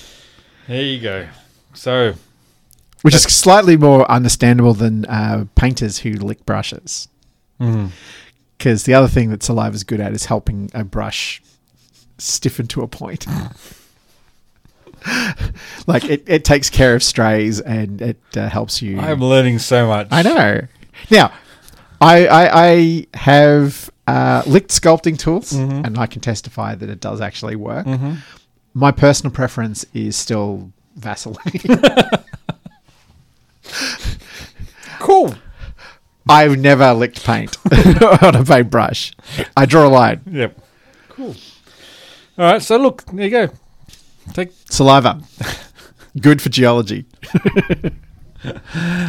There you go. So Which is slightly more understandable than uh, painters who lick brushes. mm, Because the other thing that saliva is good at is helping a brush stiffen to a point. (laughs) like it, it takes care of strays and it uh, helps you. I'm learning so much. I know. Now, I I, I have uh, licked sculpting tools, Mhm. and I can testify that it does actually work. Mhm. My personal preference is still Vaseline. (laughs) Cool. I've never licked paint (laughs) on a paintbrush. I draw a line. Yep. Cool. All right. So look, there you go. Take Saliva. Good for geology. (laughs)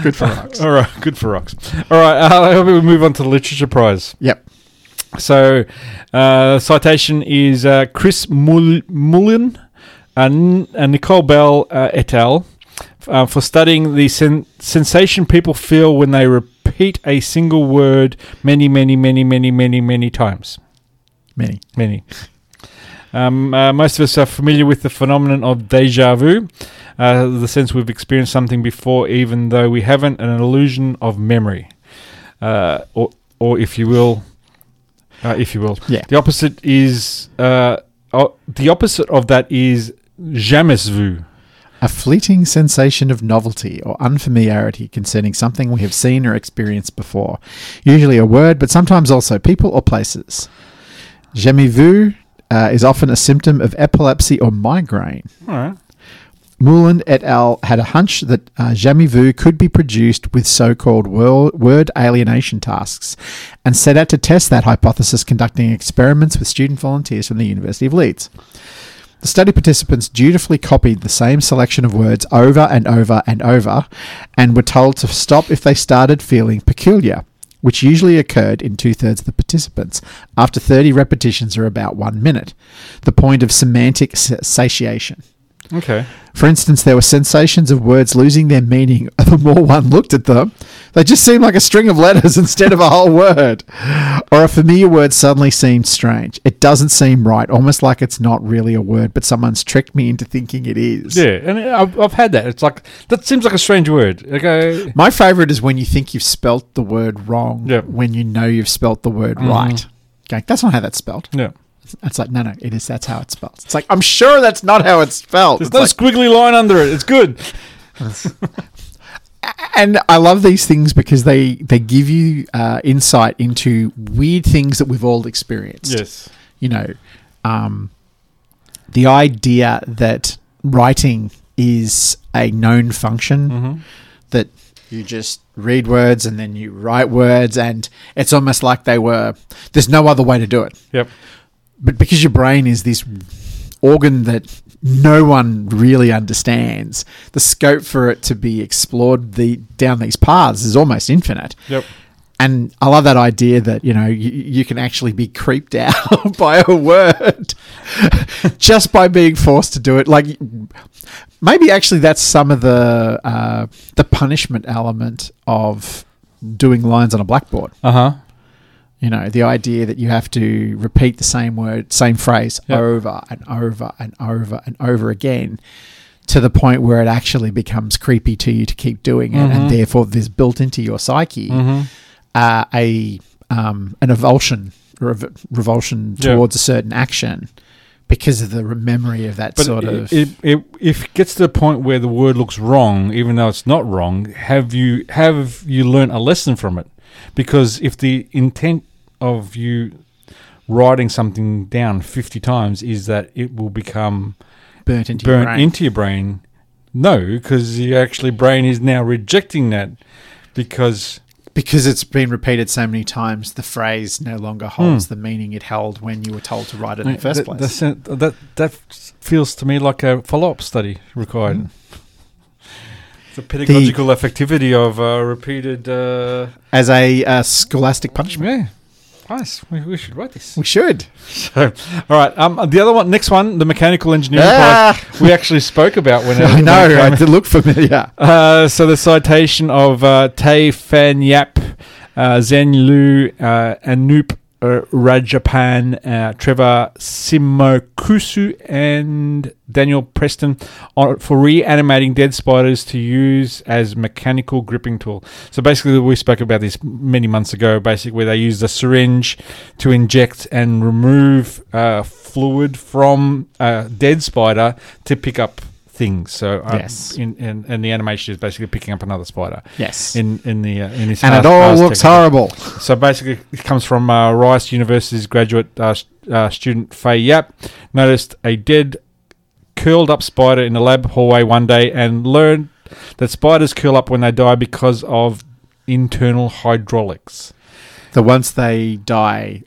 Good for rocks. all right. Good for rocks. All right. Uh, I hope we move on to the literature prize. Yep. So, uh, citation is uh, Chris Mull- Mullen and, and Nicole Bell uh, et al. Uh, for studying the sen- sensation people feel when they repeat a single word many, many, many, many, many, many times. Many. Many. Um, uh, most of us are familiar with the phenomenon of deja vu, uh, the sense we've experienced something before, even though we haven't, an illusion of memory, uh, or, or if you will, uh, if you will. Yeah. The opposite is uh, the opposite of that is jamais vu. A fleeting sensation of novelty or unfamiliarity concerning something we have seen or experienced before. Usually a word, but sometimes also people or places. Jamais vu uh, is often a symptom of epilepsy or migraine. All right. Moulin et al. had a hunch that uh, Jamais Vu could be produced with so called word alienation tasks and set out to test that hypothesis, conducting experiments with student volunteers from the University of Leeds. The study participants dutifully copied the same selection of words over and over and over and were told to stop if they started feeling peculiar, which usually occurred in two thirds of the participants after 30 repetitions or about one minute, the point of semantic satiation. Okay. For instance, there were sensations of words losing their meaning (laughs) the more one looked at them. They just seemed like a string of letters (laughs) instead of a whole word. Or a familiar word suddenly seemed strange. It doesn't seem right, almost like it's not really a word, but someone's tricked me into thinking it is. Yeah, and I've, I've had that. It's like, that seems like a strange word. Okay. My favorite is when you think you've spelt the word wrong Yep. when you know you've spelt the word mm-hmm. right. Okay, that's not how that's spelled. Yeah. It's like, no, no, it is. That's how it's spelled. It's like, I'm sure that's not how it's spelled. There's It's no like- squiggly line under it. It's good. (laughs) and I love these things because they they give you uh, insight into weird things that we've all experienced. Yes. You know, um, the idea that writing is a known function Mm-hmm. that you just read words and then you write words and it's almost like they were there's no other way to do it Yep. But because your brain is this organ that no one really understands, the scope for it to be explored the down these paths is almost infinite. Yep. And I love that idea that you know you, you can actually be creeped (laughs) out by a word (laughs) just by being forced to do it. Like maybe actually that's some of the uh, the punishment element of doing lines on a blackboard. Uh huh. You know, the idea that you have to repeat the same word, same phrase Yep. over and over and over and over again to the point where it actually becomes creepy to you to keep doing it. Mm-hmm. And therefore, there's built into your psyche uh, a um, an avulsion, rev- revulsion towards a certain action because of the memory of that But sort it, of. it, it, if it gets to the point where the word looks wrong, even though it's not wrong, have you have you learnt a lesson from it? Because if the intent of you writing something down fifty times is that it will become burnt into your brain. into your brain, no, because your actually brain is now rejecting that because because it's been repeated so many times, the phrase no longer holds the meaning it held when you were told to write it in the first that, place. that that feels to me like a follow-up study required. Mm. The pedagogical effectivity of uh, repeated. Uh, As a uh, scholastic punishment. yeah, nice. We, we should write this. We should. (laughs) So, all right. Um, the other one, next one, the mechanical engineering Ah! prize. We actually spoke about when (laughs) I know, when it came I did look familiar. Uh, so the citation of uh, Te Faye Yap, uh, Zhen Liu, uh, Anoop uh, Rajappan, uh, Trevor Shimokusu, and Daniel Preston on, for reanimating dead spiders to use as mechanical gripping tool. So basically, we spoke about this many months ago. Basically, where they use a syringe to inject and remove uh, fluid from a dead spider to pick up things. So um, Yes. in, in, and the animation is basically picking up another spider. Yes. In in the uh, in this and it all looks horrible. So basically, it comes from uh, Rice University's graduate uh, uh, student Faye Yap. Noticed a dead, curled up spider in the lab hallway one day and learned that spiders curl up when they die because of internal hydraulics. That once they die,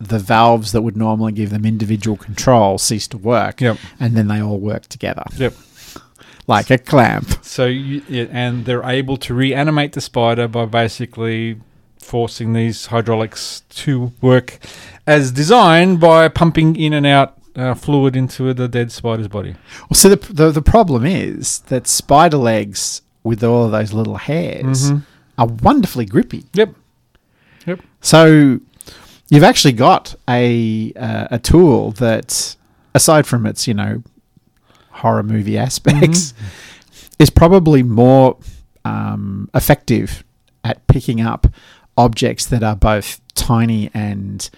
the valves that would normally give them individual control cease to work. Yep. And then they all work together. Yep. Like a clamp. So you, yeah, and they're able to reanimate the spider by basically forcing these hydraulics to work as designed by pumping in and out uh, fluid into the dead spider's body. Well, so the, the the problem is that spider legs with all of those little hairs Mhm. are wonderfully grippy. Yep. Yep. So you've actually got a uh, a tool that, aside from its you know horror movie aspects, is probably more um, effective at picking up objects that are both tiny and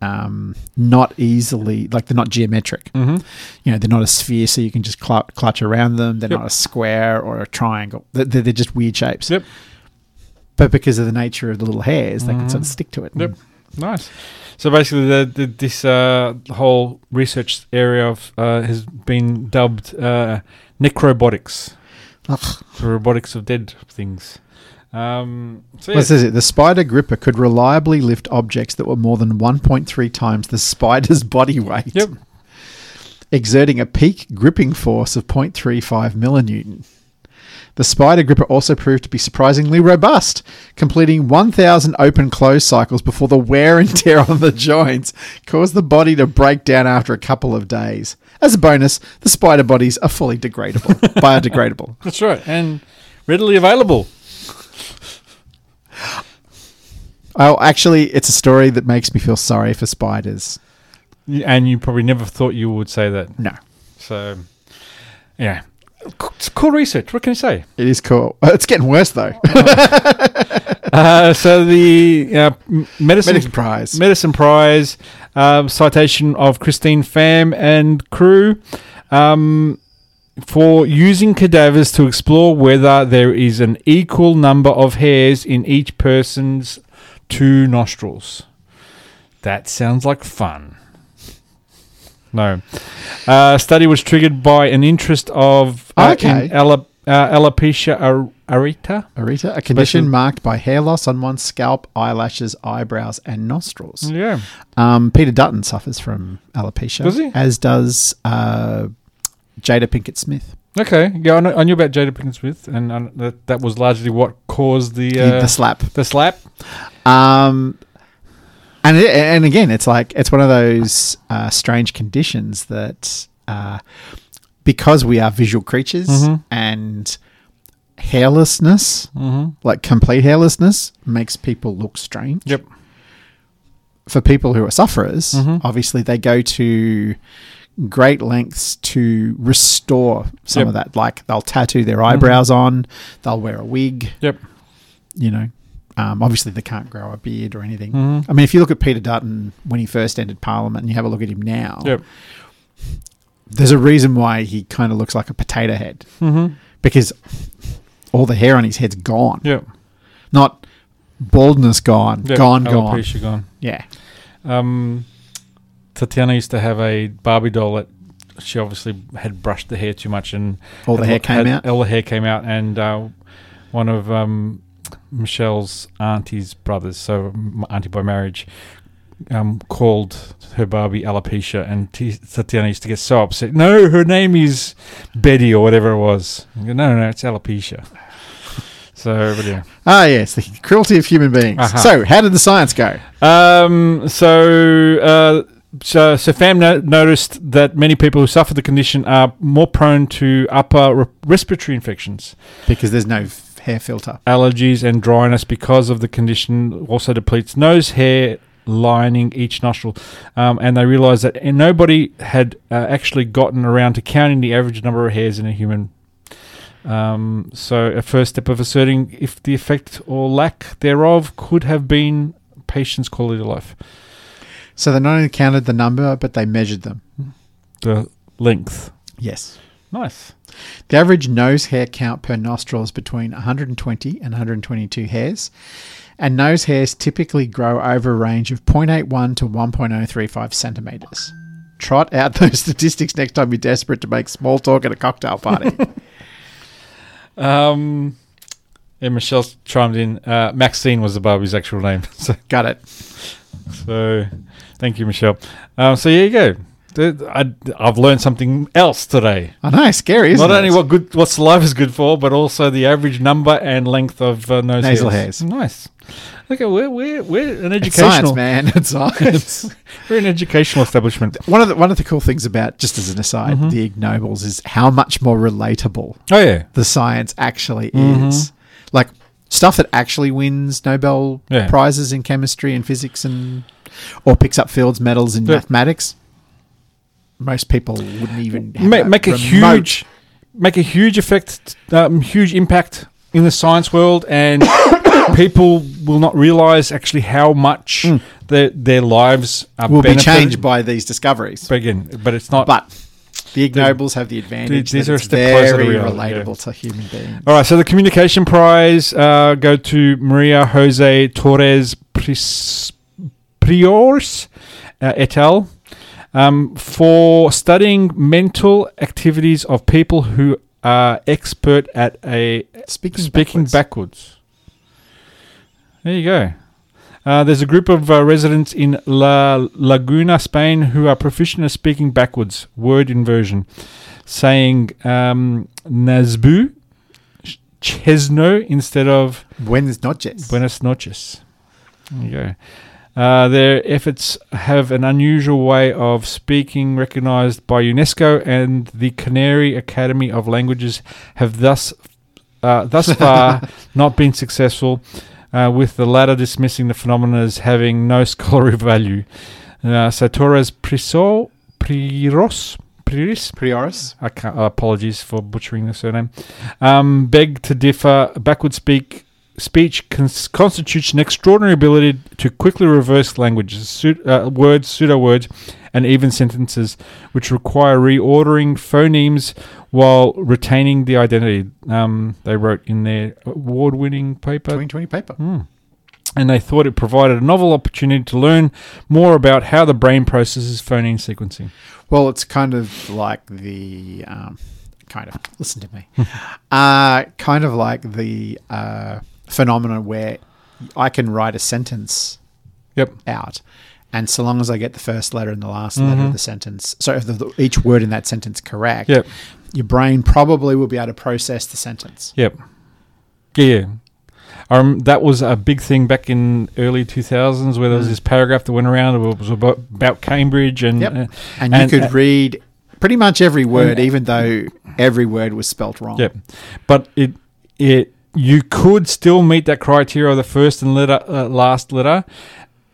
um, not easily like they're not geometric. Mm-hmm. You know, they're not a sphere, so you can just cl- clutch around them. They're Yep. not a square or a triangle. They're, they're just weird shapes. Yep. But because of the nature of the little hairs, they can sort of stick to it. Yep. Nice. So basically, the, the, this uh, whole research area of uh, has been dubbed uh, necrobotics, the robotics of dead things. Um, so What yeah, it? The spider gripper could reliably lift objects that were more than 1.3 times the spider's (laughs) body weight. Yep. Exerting a peak gripping force of 0.35 millinewton. The spider gripper also proved to be surprisingly robust, completing 1,000 open close cycles before the wear and tear on the joints caused the body to break down after a couple of days. As a bonus, the spider bodies are fully degradable, (laughs) biodegradable. that's right, and readily available. Oh, actually, it's a story that makes me feel sorry for spiders. And you probably never thought you would say that. No, So, yeah, it's cool research. What can you say? it is cool. (laughs) It's getting worse though. (laughs) Uh, so the uh, medicine Medicine Prize. Medicine Prize um, citation of Christine Pham and crew um, for using cadavers to explore whether there is an equal number of hairs in each person's two nostrils. That sounds like fun. No. Uh, study was triggered by an interest of uh, Okay. in ala- uh, alopecia ar- areata. Arita, a condition Special- marked by hair loss on one's scalp, eyelashes, eyebrows, and nostrils. Yeah. Um, Peter Dutton suffers from alopecia, Does he? as does uh, Jada Pinkett Smith. Okay. Yeah, I, know, I knew about Jada Pinkett Smith, and that, that was largely what caused the The- uh, the slap. the slap. Um, and it, and again, it's like it's one of those uh, strange conditions that uh, because we are visual creatures Mhm. and hairlessness, Mm-hmm. like complete hairlessness, makes people look strange. Yep. For people who are sufferers, Mhm. obviously they go to great lengths to restore some Yep. of that. Like they'll tattoo their eyebrows on, they'll wear a wig, Yep. you know. Um, obviously, they can't grow a beard or anything. Mhm. I mean, if you look at Peter Dutton when he first entered Parliament and you have a look at him now, Yep. there's a reason why he kind of looks like a potato head Mm-hmm. because all the hair on his head's gone. Yep. Not baldness gone, Yep. gone, gone. Alopecia gone. Yeah. Um, Tatiana used to have a Barbie doll that she obviously had brushed the hair too much, and All the hair came had- out? All the hair came out, and uh, one of um, Michelle's auntie's brothers, so auntie by marriage, um, called her Barbie alopecia, and T- Tatiana used to get so upset. No, her name is Betty or whatever it was. Go, no, no, it's alopecia. (laughs) So, but yeah. Ah, yes, the cruelty of human beings. Uh-huh. So, how did the science go? Um, so, uh, so, so Pham no- noticed that many people who suffer the condition are more prone to upper re- respiratory infections, Because there's no hair filter. allergies, and dryness because of the condition. Also depletes nose hair lining each nostril, um, and they realised that nobody had uh, actually gotten around to counting the average number of hairs in a human. Um, so, a first step of asserting if the effect or lack thereof could have been patient's quality of life. So, they not only counted the number, but they measured them. the length. Yes. Nice. The average nose hair count per nostril is between 120 and 122 hairs, and nose hairs typically grow over a range of 0.81 to 1.035 centimeters. Trot out (laughs) those statistics next time you're desperate to make small talk at a cocktail party. (laughs) Um, yeah, Michelle's chimed in. Uh, Maxine was the Barbie's actual name. (laughs) So, Got it. so thank you, Michelle. Um, so here you go. I, I've learned something else today. I know, scary, isn't Not it? only what good, what saliva is good for, but also the average number and length of uh, nose Nasal hairs. hairs. Nice. Look at we're we're we're an It's educational science, man. (laughs) It's science. we're an educational establishment. one of the one of the cool things about, just as an aside, Mm-hmm. the Ig Nobels is how much more relatable Oh yeah, the science actually Mm-hmm. is. Like stuff that actually wins Nobel Yeah. prizes in chemistry and physics and or picks up Fields medals in Yeah. mathematics. Most people wouldn't even make, make a huge make a huge effect um, huge impact in the science world and (coughs) people will not realize actually how much their their lives are will be changed by these discoveries. but again but it's not But the Ig Nobels have the advantage these are a step closer to very reality, yeah. relatable to human beings. all right so the communication prize uh, go to maria jose torres Pris- Priors uh, et al. Um, for studying mental activities of people who are expert at a Speaking, speaking backwards. backwards. There you go. Uh, there's a group of uh, residents in La Laguna, Spain, who are proficient at speaking backwards, word inversion, saying um, Nazbu, Chesno instead of Buenas noches. Buenas noches. There you go. Uh, their efforts have an unusual way of speaking recognized by UNESCO and the Canary Academy of Languages have thus uh, thus (laughs) far not been successful, uh, with the latter dismissing the phenomenon as having no scholarly value. Uh, so Torres Priso, Priros, Priris, Prioris. I can't, uh, apologies for butchering the surname. Um, beg to differ. Backward speak speech cons- constitutes an extraordinary ability to quickly reverse languages, pseu- uh, words, pseudo words, and even sentences, which require reordering phonemes while retaining the identity. Um, they wrote in their award-winning paper 2020 paper. and they thought it provided a novel opportunity to learn more about how the brain processes phoneme sequencing. Well, it's kind of like the um, kind of listen to me, (laughs) uh, kind of like the uh, phenomenon where I can write a sentence Yep. out, and so long as I get the first letter and the last letter of the sentence, so if the, each word in that sentence correct, Yep. your brain probably will be able to process the sentence. Yep. Yeah. Um, that was a big thing back in early 2000s where there was this paragraph that went around. It was about, about Cambridge and Yep. uh, And you could uh, read pretty much every word, even though every word was spelt wrong. Yep. But it it you could still meet that criteria of the first and letter uh, last letter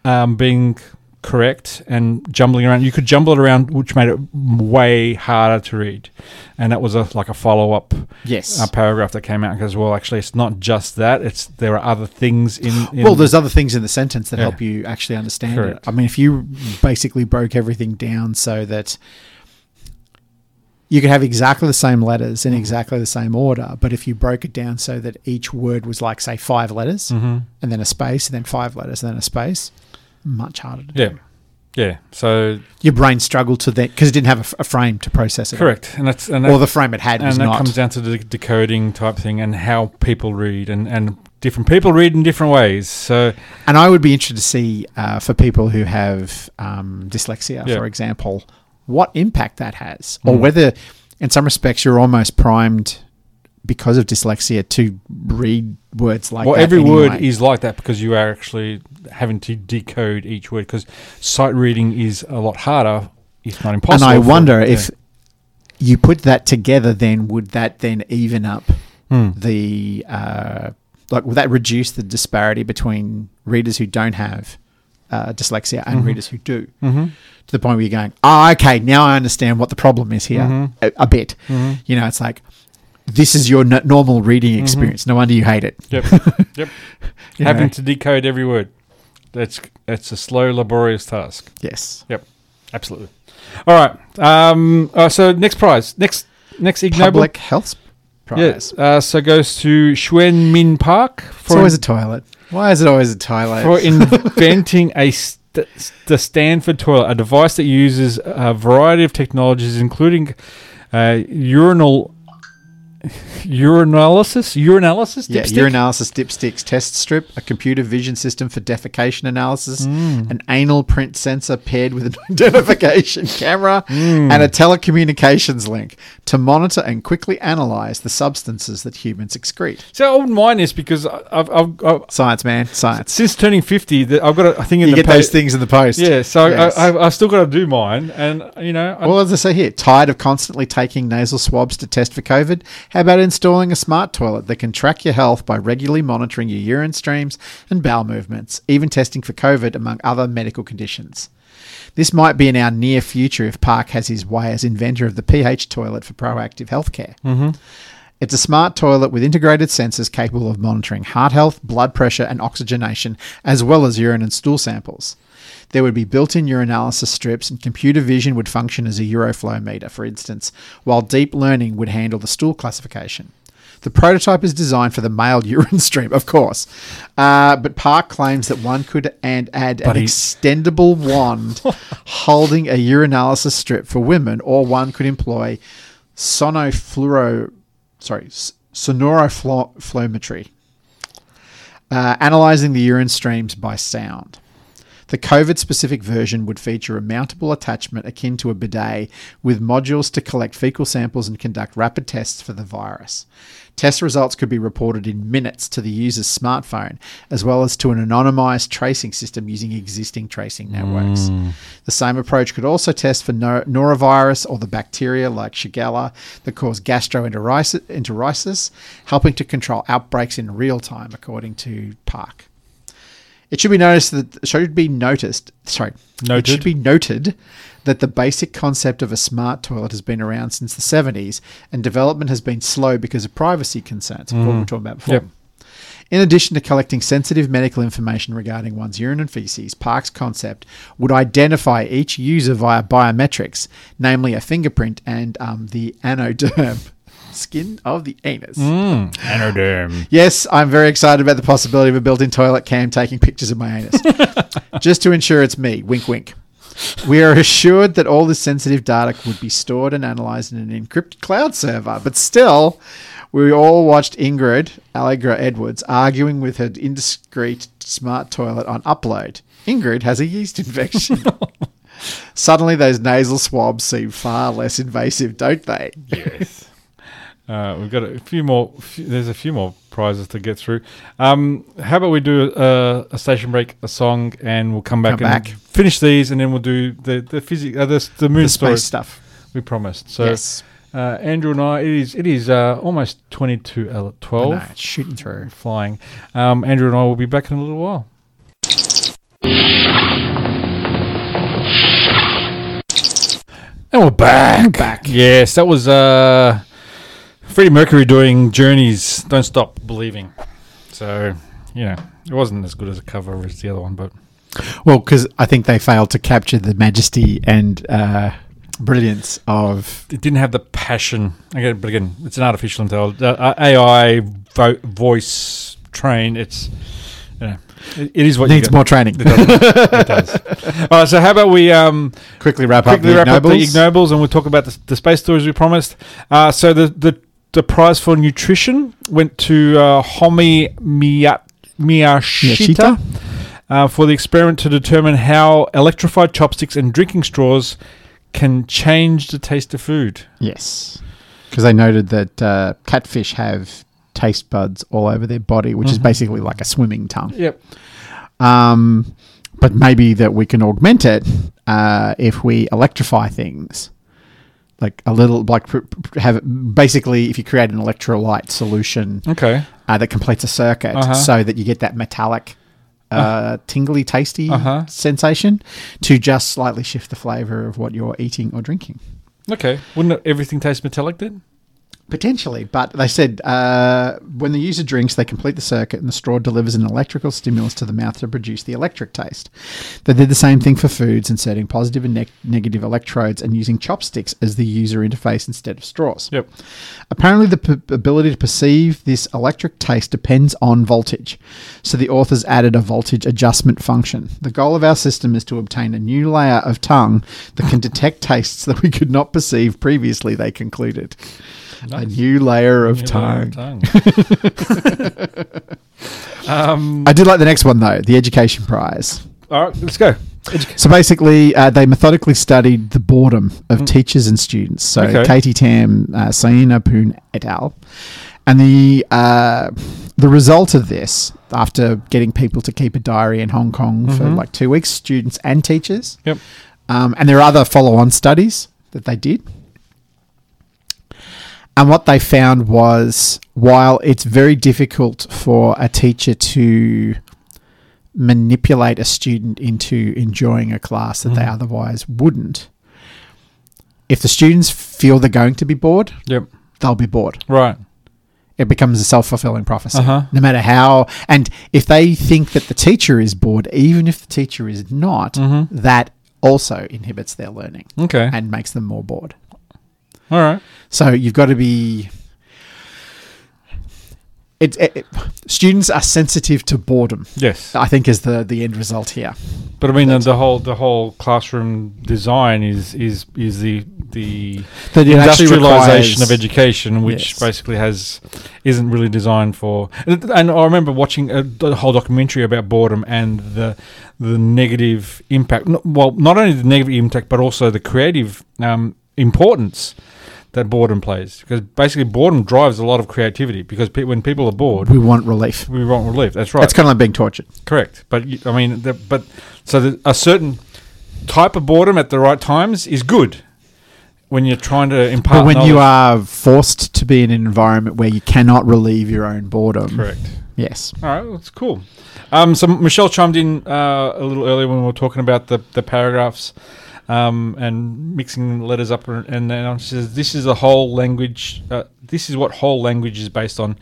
um, being correct and jumbling around. You could jumble it around, which made it way harder to read. And that was a like a follow up Yes. uh, paragraph that came out because well, actually, it's not just that. It's there are other things in. in well, there's other things in the sentence that Yeah. help you actually understand Correct. it. I mean, if you basically broke everything down so that you could have exactly the same letters in exactly the same order, but if you broke it down so that each word was like, say, five letters Mm-hmm. and then a space, and then five letters, and then a space, much harder to Yeah. do. Yeah. So Your brain struggled to that because it didn't have a f- a, frame to process it. correct, and that's and that, Or the frame it had and that not. comes down to the decoding type thing and how people read and and different people read in different ways. So And I would be interested to see uh, for people who have um, dyslexia, Yeah. for example, what impact that has, or whether, in some respects, you're almost primed because of dyslexia to read words like well, that. every word is like that because you are actually having to decode each word because sight reading is a lot harder, if not impossible. And. I wonder yeah. if you put that together, then would that then even up Hmm. the uh, like? Would that reduce the disparity between readers who don't have uh, dyslexia and Mm-hmm. readers who do? to the point where you're going, oh, okay, now I understand what the problem is here Mm-hmm. a, a bit. You know, it's like this is your n- normal reading Mm-hmm. experience. No wonder you hate it. Yep. (laughs) yep. Having know? to decode every word. That's that's a slow, laborious task. Yes. Yep. Absolutely. All right. Um. Uh, so next prize. Next next Ig Nobel. Public health prize. Yes. Uh, so goes to Xuen Min Park It's for always a toilet. Why is it always a toilet? for (laughs) inventing a st- the Stanford toilet, a device that uses a variety of technologies, including uh, urinal urinalysis, urinalysis, yeah, dipstick? urinalysis dipsticks test strip, a computer vision system for defecation analysis, Mm. an anal print sensor paired with an (laughs) identification camera, Mm. and a telecommunications link to monitor and quickly analyze the substances that humans excrete. So I wouldn't mind this because I've, I've, I've Science, man, science. since turning fifty, that I've got a, I think in You the get those post- things in the post. Yeah, so Yes. I, I, I've still got to do mine, and you know, Well, as I say here, tired of constantly taking nasal swabs to test for COVID? How about installing a smart toilet that can track your health by regularly monitoring your urine streams and bowel movements, even testing for COVID among other medical conditions? This might be in our near future if Park has his way as inventor of the pH toilet for proactive healthcare. Mm-hmm. It's a smart toilet with integrated sensors capable of monitoring heart health, blood pressure, and oxygenation, as well as urine and stool samples. There would be built in urinalysis strips, and computer vision would function as a uroflow meter, for instance, while deep learning would handle the stool classification. The prototype is designed for the male (laughs) urine stream, of course, uh, but Park claims that one could and add But an extendable wand (laughs) holding a urinalysis strip for women, or one could employ sonofluoro, sorry, s- sonouroflowmetry, uh, analyzing the urine streams by sound. The COVID specific version would feature a mountable attachment akin to a bidet with modules to collect fecal samples and conduct rapid tests for the virus. Test results could be reported in minutes to the user's smartphone, as well as to an anonymized tracing system using existing tracing networks. Hmm. The same approach could also test for nor- norovirus or the bacteria like Shigella that cause gastroenteritis, helping to control outbreaks in real time, according to Park. It should be noticed that should be noticed. Sorry, it Noted. should be noted that the basic concept of a smart toilet has been around since the seventies, and development has been slow because of privacy concerns. What we were talking about before. Yep. In addition to collecting sensitive medical information regarding one's urine and feces, Park's concept would identify each user via biometrics, namely a fingerprint and um, the anoderm (laughs) skin of the anus. Mm. Anoderm. Yes, I'm very excited about the possibility of a built-in toilet cam taking pictures of my anus. (laughs) Just to ensure it's me. Wink, wink. We are assured that all this sensitive data would be stored and analyzed in an encrypted cloud server, but still, we all watched Ingrid Allegra Edwards arguing with her indiscreet smart toilet on upload. Ingrid has a yeast infection. (laughs) Suddenly, those nasal swabs seem far less invasive, don't they? Yes. Uh, we've got a few more. Few, there's a few more prizes to get through. Um, how about we do a, a station break, a song, and we'll come back Come and back. finish these, and then we'll do the the physics, uh, the, the moon The space stuff. we promised. So, yes. uh, Andrew and I, it is it is uh, almost twenty to twelve. know, it's shooting through. Flying. Um, Andrew and I will be back in a little while. And we're back. Back. Yes, that was uh, Freddie Mercury doing Journeys. Don't stop believing. So you know, it wasn't as good as a cover as the other one, but Well, because I think they failed to capture the majesty and uh, brilliance of. it didn't have the passion. Again, but again, it's an artificial intelligence, uh, AI vo- voice train. It's you know, it, it is what Needs more training. It does. it does. (laughs) All right, so how about we um, Quickly wrap quickly up wrap the up the Ig Nobels. ignobles and we'll talk about the, the space stories we promised. Uh, so the, the the prize for nutrition went to uh, Homei Miya- Miyashita Miyashita. uh, for the experiment to determine how electrified chopsticks and drinking straws can change the taste of food. Yes, because they noted that uh, catfish have taste buds all over their body, which is basically like a swimming tongue. Yep. Um, but maybe that we can augment it uh, if we electrify things. Like a little, like have basically, if you create an electrolyte solution Okay. uh, that completes a circuit, Uh-huh. so that you get that metallic, uh, tingly, tasty Uh-huh. sensation, to just slightly shift the flavor of what you're eating or drinking. Okay. Wouldn't everything taste metallic then? Potentially, but they said uh, when the user drinks, they complete the circuit and the straw delivers an electrical stimulus to the mouth to produce the electric taste. They did the same thing for foods, inserting positive and neg- negative electrodes and using chopsticks as the user interface instead of straws. Yep. Apparently, the p- ability to perceive this electric taste depends on voltage. So, the authors added a voltage adjustment function. The goal of our system is to obtain a new layer of tongue that can detect tastes that we could not perceive previously, they concluded. A new layer of tongue. Tongue. (laughs) um, I did like the next one, though the education prize. all right, let's go. So basically, uh, they methodically studied the boredom of teachers and students. So Okay. Katie Tam, uh, Cyanea Poon et al. And the uh, the result of this, after getting people to keep a diary in Hong Kong for like two weeks, students and teachers, Yep. um, and there are other follow-on studies that they did. And what they found was, while it's very difficult for a teacher to manipulate a student into enjoying a class that they otherwise wouldn't, if the students feel they're going to be bored, Yep. they'll be bored. Right. It becomes a self fulfilling prophecy. Uh-huh. No matter how, and if they think that the teacher is bored, even if the teacher is not, Mm-hmm. that also inhibits their learning Okay. and makes them more bored. All right. So you've got to be it, it, it- students are sensitive to boredom. Yes, I think is the the end result here. but I mean the, the whole the whole classroom design is is is the the That industrialization of education, which Yes. basically has isn't really designed for. And and I remember watching a, the whole documentary about boredom and the the negative impact. Well, not only the negative impact, but also the creative um, importance that boredom plays. Because basically, boredom drives a lot of creativity. Because pe- when people are bored, We want relief. we want relief. That's right. It's kind of like being tortured. Correct, but you- I mean, the, but so the, a certain type of boredom at the right times is good when you're trying to impart. But when you are forced to be in an environment where you cannot relieve your own boredom, correct. yes, All right, that's cool. Um, so Michelle chimed in uh, a little earlier when we were talking about the the paragraphs. Um, and mixing letters up, and and then she says, "This is a whole language. Uh, this is what whole language is based on.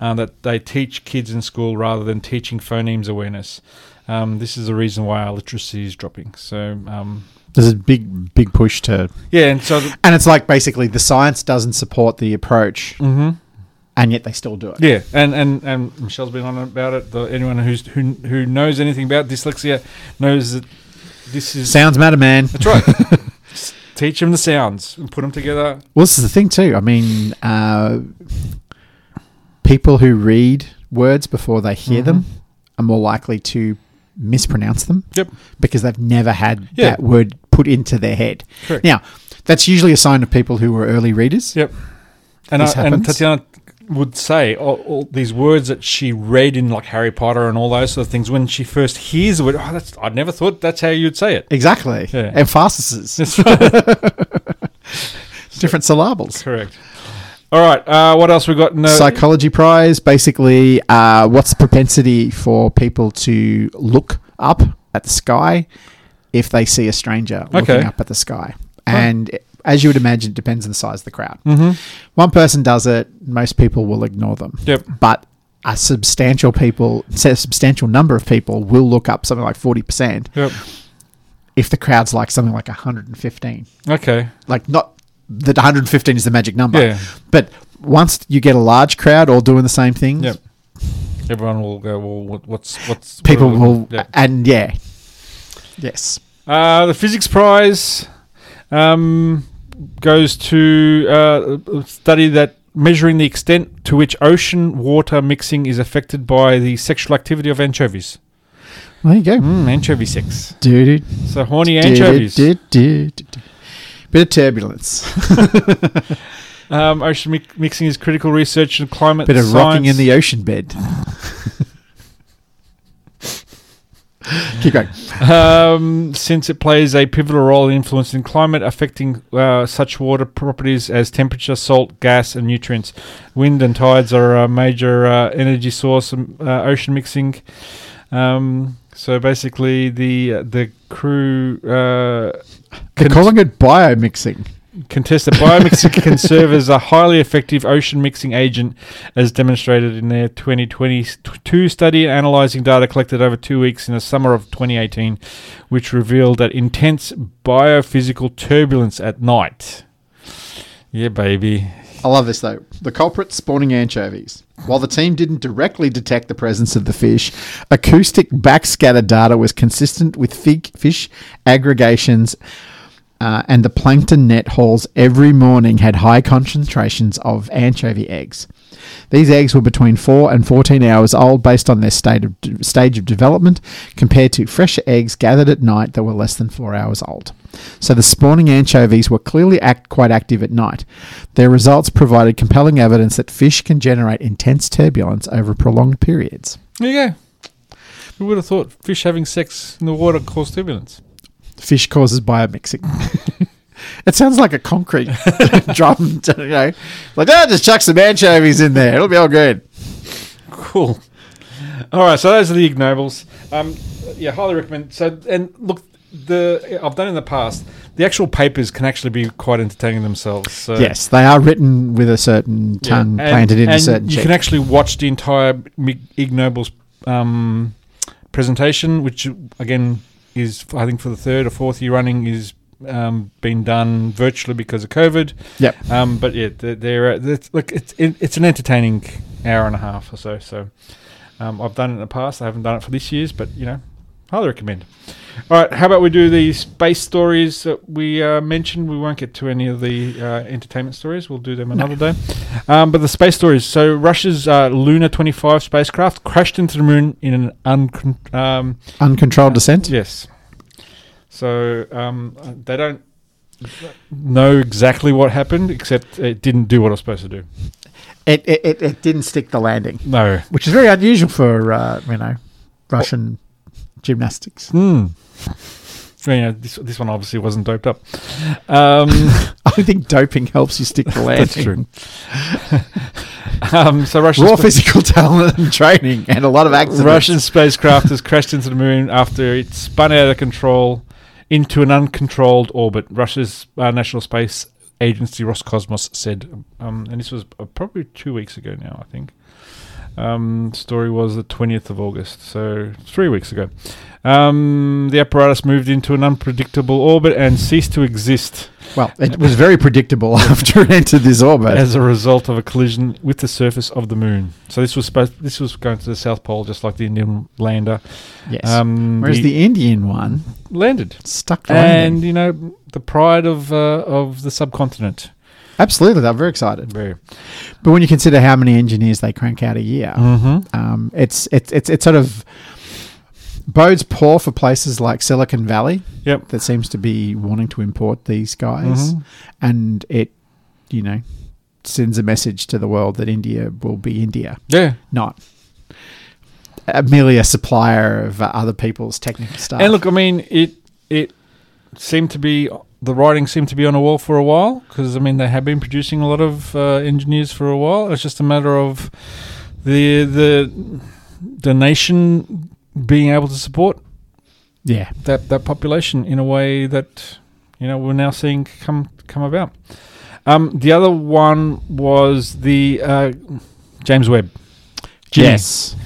Um, that they teach kids in school rather than teaching phonemes awareness. Um, this is the reason why our literacy is dropping. So, um, there's a big big push to, yeah, and so the, and it's like basically the science doesn't support the approach, Mhm. and yet they still do it. Yeah, and, and, and Michelle's been on about it. The, anyone who's who who knows anything about dyslexia knows that this is Sounds matter, man. that's right. (laughs) Just teach them the sounds and put them together. Well, this is the thing too. I mean, uh, people who read words before they hear them are more likely to mispronounce them. Yep. Because they've never had Yeah. that word put into their head. Correct. Now, that's usually a sign of people who are early readers. Yep. And This and happens. Tatiana would say all, all these words that she read in like Harry Potter and all those sort of things. When she first hears the word, oh, that's I'd never thought that's how you'd say it. Exactly. Yeah. Emphasis. (laughs) That's right. (laughs) Different syllables. Correct. All right. Uh, what else we got? No, Psychology prize, basically, uh, what's the propensity for people to look up at the sky if they see a stranger looking up at the sky? And as you would imagine, it depends on the size of the crowd. Mm-hmm. One person does it, most people will ignore them. Yep. But a substantial people, a substantial number of people will look up something like 40% Yep. if the crowd's like something like 115. Okay. Like, not that 115 is the magic number, Yeah. but once you get a large crowd all doing the same thing, Yep. Everyone will go. Well, what's what's people what will, Yep. and yeah, yes, Uh, the physics prize um, goes to uh, a study that measuring the extent to which ocean water mixing is affected by the sexual activity of anchovies. there you go. Mm, anchovy sex. So horny anchovies. Bit of turbulence, (laughs) Um, ocean mi- mixing is critical research and climate bit of rocking in the ocean bed. (laughs) (laughs) Keep going. um, since it plays a pivotal role in influencing climate, affecting uh, such water properties as temperature, salt, gas, and nutrients. Wind and tides are a major uh, energy source. Um, uh, ocean mixing. Um, so basically, the uh, the crew uh, They're calling it biomixing. Contest that biomixing (laughs) can serve as a highly effective ocean mixing agent, as demonstrated in their 2022 study analyzing data collected over two weeks in the summer of 2018, which revealed that intense biophysical turbulence at night. Yeah, baby. I love this though. The culprit spawning anchovies. While the team didn't directly detect the presence of the fish, acoustic backscatter data was consistent with fig fish aggregations, uh, and the plankton net hauls every morning had high concentrations of anchovy eggs. These eggs were between 4 and 14 hours old based on their state of, stage of development, compared to fresher eggs gathered at night that were less than 4 hours old. So the spawning anchovies were clearly act quite active at night. Their results provided compelling evidence that fish can generate intense turbulence over prolonged periods. There you go. Who would have thought fish having sex in the water caused turbulence? Fish causes biomixing. (laughs) it sounds like a concrete (laughs) drum, (laughs) you know. Like, ah, just chuck some anchovies in there. It'll be all good. Cool. All right, so those are the Ig Nobels. Um, yeah, highly recommend. So, and look, the I've done in the past. The actual papers can actually be quite entertaining themselves. So, Yes, they are written with a certain yeah, tongue and- planted in a certain You can actually watch the entire Mi- Ig Nobel's um, presentation, which again is I think for the third or fourth year running is um, been done virtually because of COVID. Yep. Um, but yeah, they're, they're, uh, it's, look, it's it, it's an entertaining hour and a half or so. So um, I've done it in the past. I haven't done it for this year's, but you know, highly recommend. All right, how about we do the space stories that we uh, mentioned? We won't get to any of the uh, entertainment stories. We'll do them another day. Um, but the space stories. So Russia's uh, Luna 25 spacecraft crashed into the moon in an uncon- um, Uncontrolled descent. Yes. So um, they don't know exactly what happened, except it didn't do what it was supposed to do. It, it, it, it didn't stick the landing, No. which is very unusual for uh, you know Russian gymnastics. Hmm. You know, this this one obviously wasn't doped up. Um, (laughs) I think doping helps you stick the landing. That's true. um, so Russian Raw spa- physical talent and training, and a lot of accidents. Russian spacecraft has crashed into the moon after it spun out of control into an uncontrolled orbit. Russia's uh, National Space Agency Roscosmos said, um, and this was uh, probably two weeks ago now, I think. Um, story was the 20th of August, so three weeks ago. Um, the apparatus moved into an unpredictable orbit and ceased to exist Well, it was very predictable (laughs) after it entered this orbit. as a result of a collision with the surface of the moon. So this was supposed this was going to the South Pole, just like the Indian lander. yes. Um, Whereas the, Indian one landed, stuck the and you know the pride of uh, of the subcontinent. Absolutely, I'm very excited. Very. But when you consider how many engineers they crank out a year, Mm-hmm. um, it's it's it's it sort of bodes poor for places like Silicon Valley Yep. that seems to be wanting to import these guys, Mhm. and it, you know, sends a message to the world that India will be India, Yeah. not uh, merely a supplier of uh, other people's technical stuff. And look, I mean, it it seemed to be the writing seemed to be on the wall for a while because I mean they have been producing a lot of uh, engineers for a while. It's just a matter of the the the nation being able to support yeah, that that population in a way that you know we're now seeing come come about. Um, the other one was the uh, James Webb. Jimmy. yes.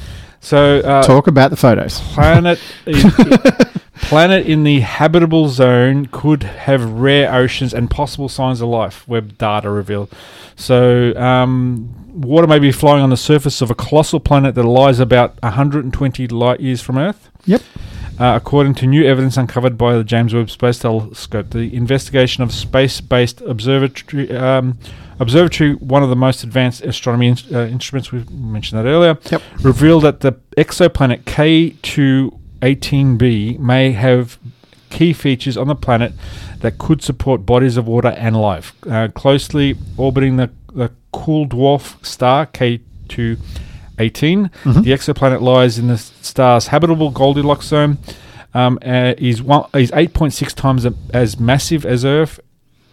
So uh, Talk about the photos. planet (laughs) planet in the habitable zone could have rare oceans and possible signs of life. Webb data revealed. So um, water may be flowing on the surface of a colossal planet that lies about 120 light years from Earth. Yep. Uh, according to new evidence uncovered by the James Webb Space Telescope, the investigation of space-based observatory, um, observatory, one of the most advanced astronomy in- uh, instruments we mentioned that earlier, Yep. revealed that the exoplanet K2-18b may have key features on the planet that could support bodies of water and life, uh, closely orbiting the, the cool dwarf star K2-18. The exoplanet lies in the star's habitable Goldilocks zone. Um, uh, is one is 8.6 times a, as massive as Earth.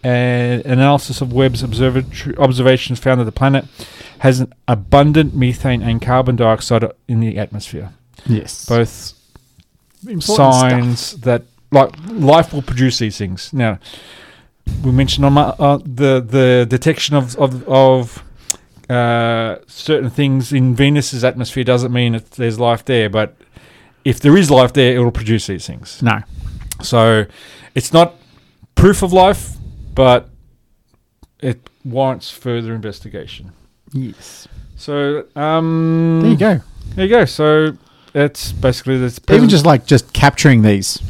And analysis of Webb's observatory observations found that the planet has an abundant methane and carbon dioxide in the atmosphere. Yes. Both Important stuff. signs that like life will produce these things. Now, we mentioned on my, uh, the the detection of of, of uh, certain things in Venus's atmosphere doesn't mean that there's life there, but if there is life there, it will produce these things. No. So it's not proof of life, but it warrants further investigation. Yes. So um, There you go. There you go. So that's basically this. Even just like just capturing these,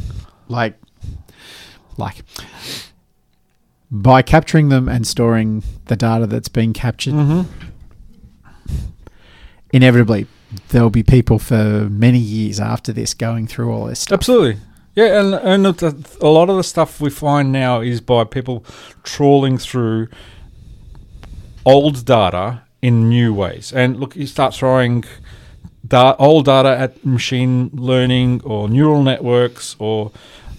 like, like by capturing them and storing the data that's being captured, hmm inevitably there'll be people for many years after this going through all this stuff. Absolutely. Yeah, and and a lot of the stuff we find now is by people trawling through old data in new ways. And look, you start throwing da- old data at machine learning or neural networks, or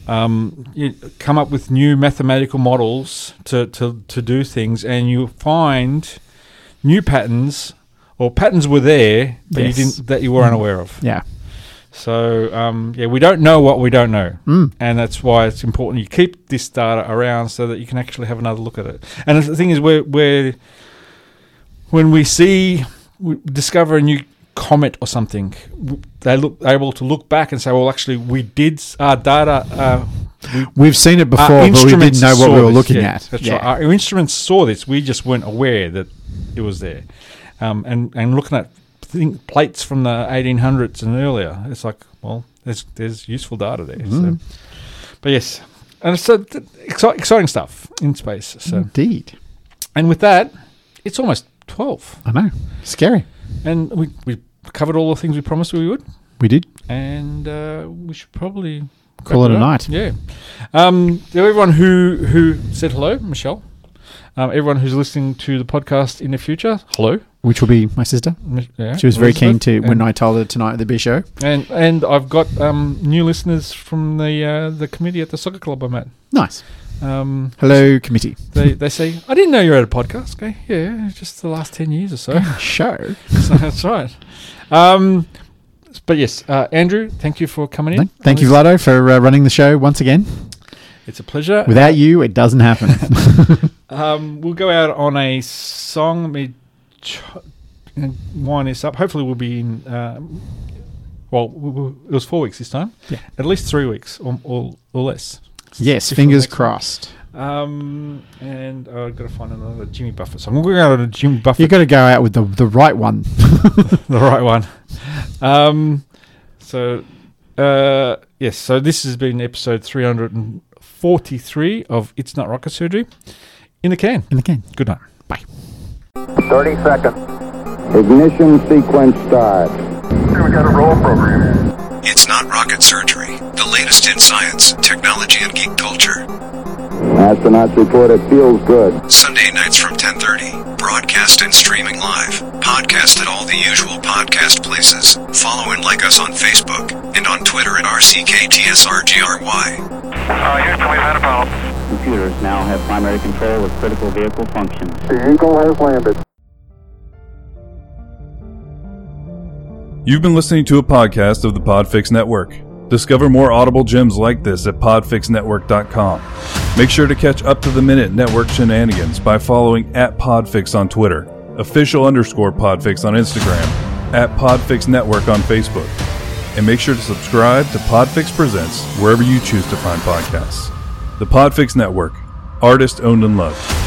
um, you come up with new mathematical models to, to, to do things, and you find new patterns or patterns were there that Yes. you didn't that you were unaware of. Yeah. So um, yeah, we don't know what we don't know, Mm. and that's why it's important you keep this data around so that you can actually have another look at it. And the thing is, where where when we see we discover a new comet or something, they look able to look back and say, well, actually, we did our data. Uh, We've seen it before, but we didn't know what we were this. looking Yeah, at. That's yeah. right. Our instruments saw this. We just weren't aware that it was there. um, and and looking at thing, plates from the 1800s and earlier. It's like, well, there's there's useful data there. So. But yes, and so th- exci- exciting stuff in space. So, Indeed. and with that, it's almost 12, I know. Scary. and we we covered all the things we promised we would. We did. and uh, we should probably Call it a night. Yeah. Um, to everyone who who said hello, Michelle. Um, everyone who's listening to the podcast in the future, hello. Which will be my sister. Yeah, She was very keen to when I told her tonight at the B show. and and I've got um, new listeners from the uh, the committee at the soccer club I'm at. Nice. Um, Hello, committee. they they say I didn't know you had a podcast. Okay, yeah, just the last ten years or so. Show. so (laughs) that's right. Um, but yes, uh, Andrew, thank you for coming in. Thank you, Vlado, for uh, running the show once again. It's a pleasure. Without you, it doesn't happen. (laughs) (laughs) Um, we'll go out on a song. Let me ch- wind this up. Hopefully, we'll be in. Um, well, we- we- it was four weeks this time. Yeah. At least three weeks or, or, or less. yes, fingers crossed. Um, and I've got to find another Jimmy Buffett song. We'll go out on a Jimmy Buffett, You've got to go out with the, the right one. (laughs) the right one. Um, so, uh, yes. So this has been episode 343 of It's Not Rocket Surgery. In the can. In the can. Good night. Bye. 30 seconds. Ignition sequence start. We got a roll program. It's not rocket surgery. The latest in science, technology, and geek culture. Astronauts report it feels good. Sunday nights from 10:30. Broadcast and streaming live. Podcast at all the usual podcast places. Follow and like us on Facebook and on Twitter at RCKTSRGRY. Uh, Houston, we've had a problem. Computers now have primary control of critical vehicle functions. The Eagle has landed. You've been listening to a podcast of the Podfix Network. Discover more audible gems like this at podfixnetwork.com. Make sure to catch up to the minute network shenanigans by following at Podfix on Twitter, official underscore Podfix on Instagram, at Podfix Network on Facebook. And make sure to subscribe to Podfix Presents wherever you choose to find podcasts. The Podfix Network, artist owned and loved.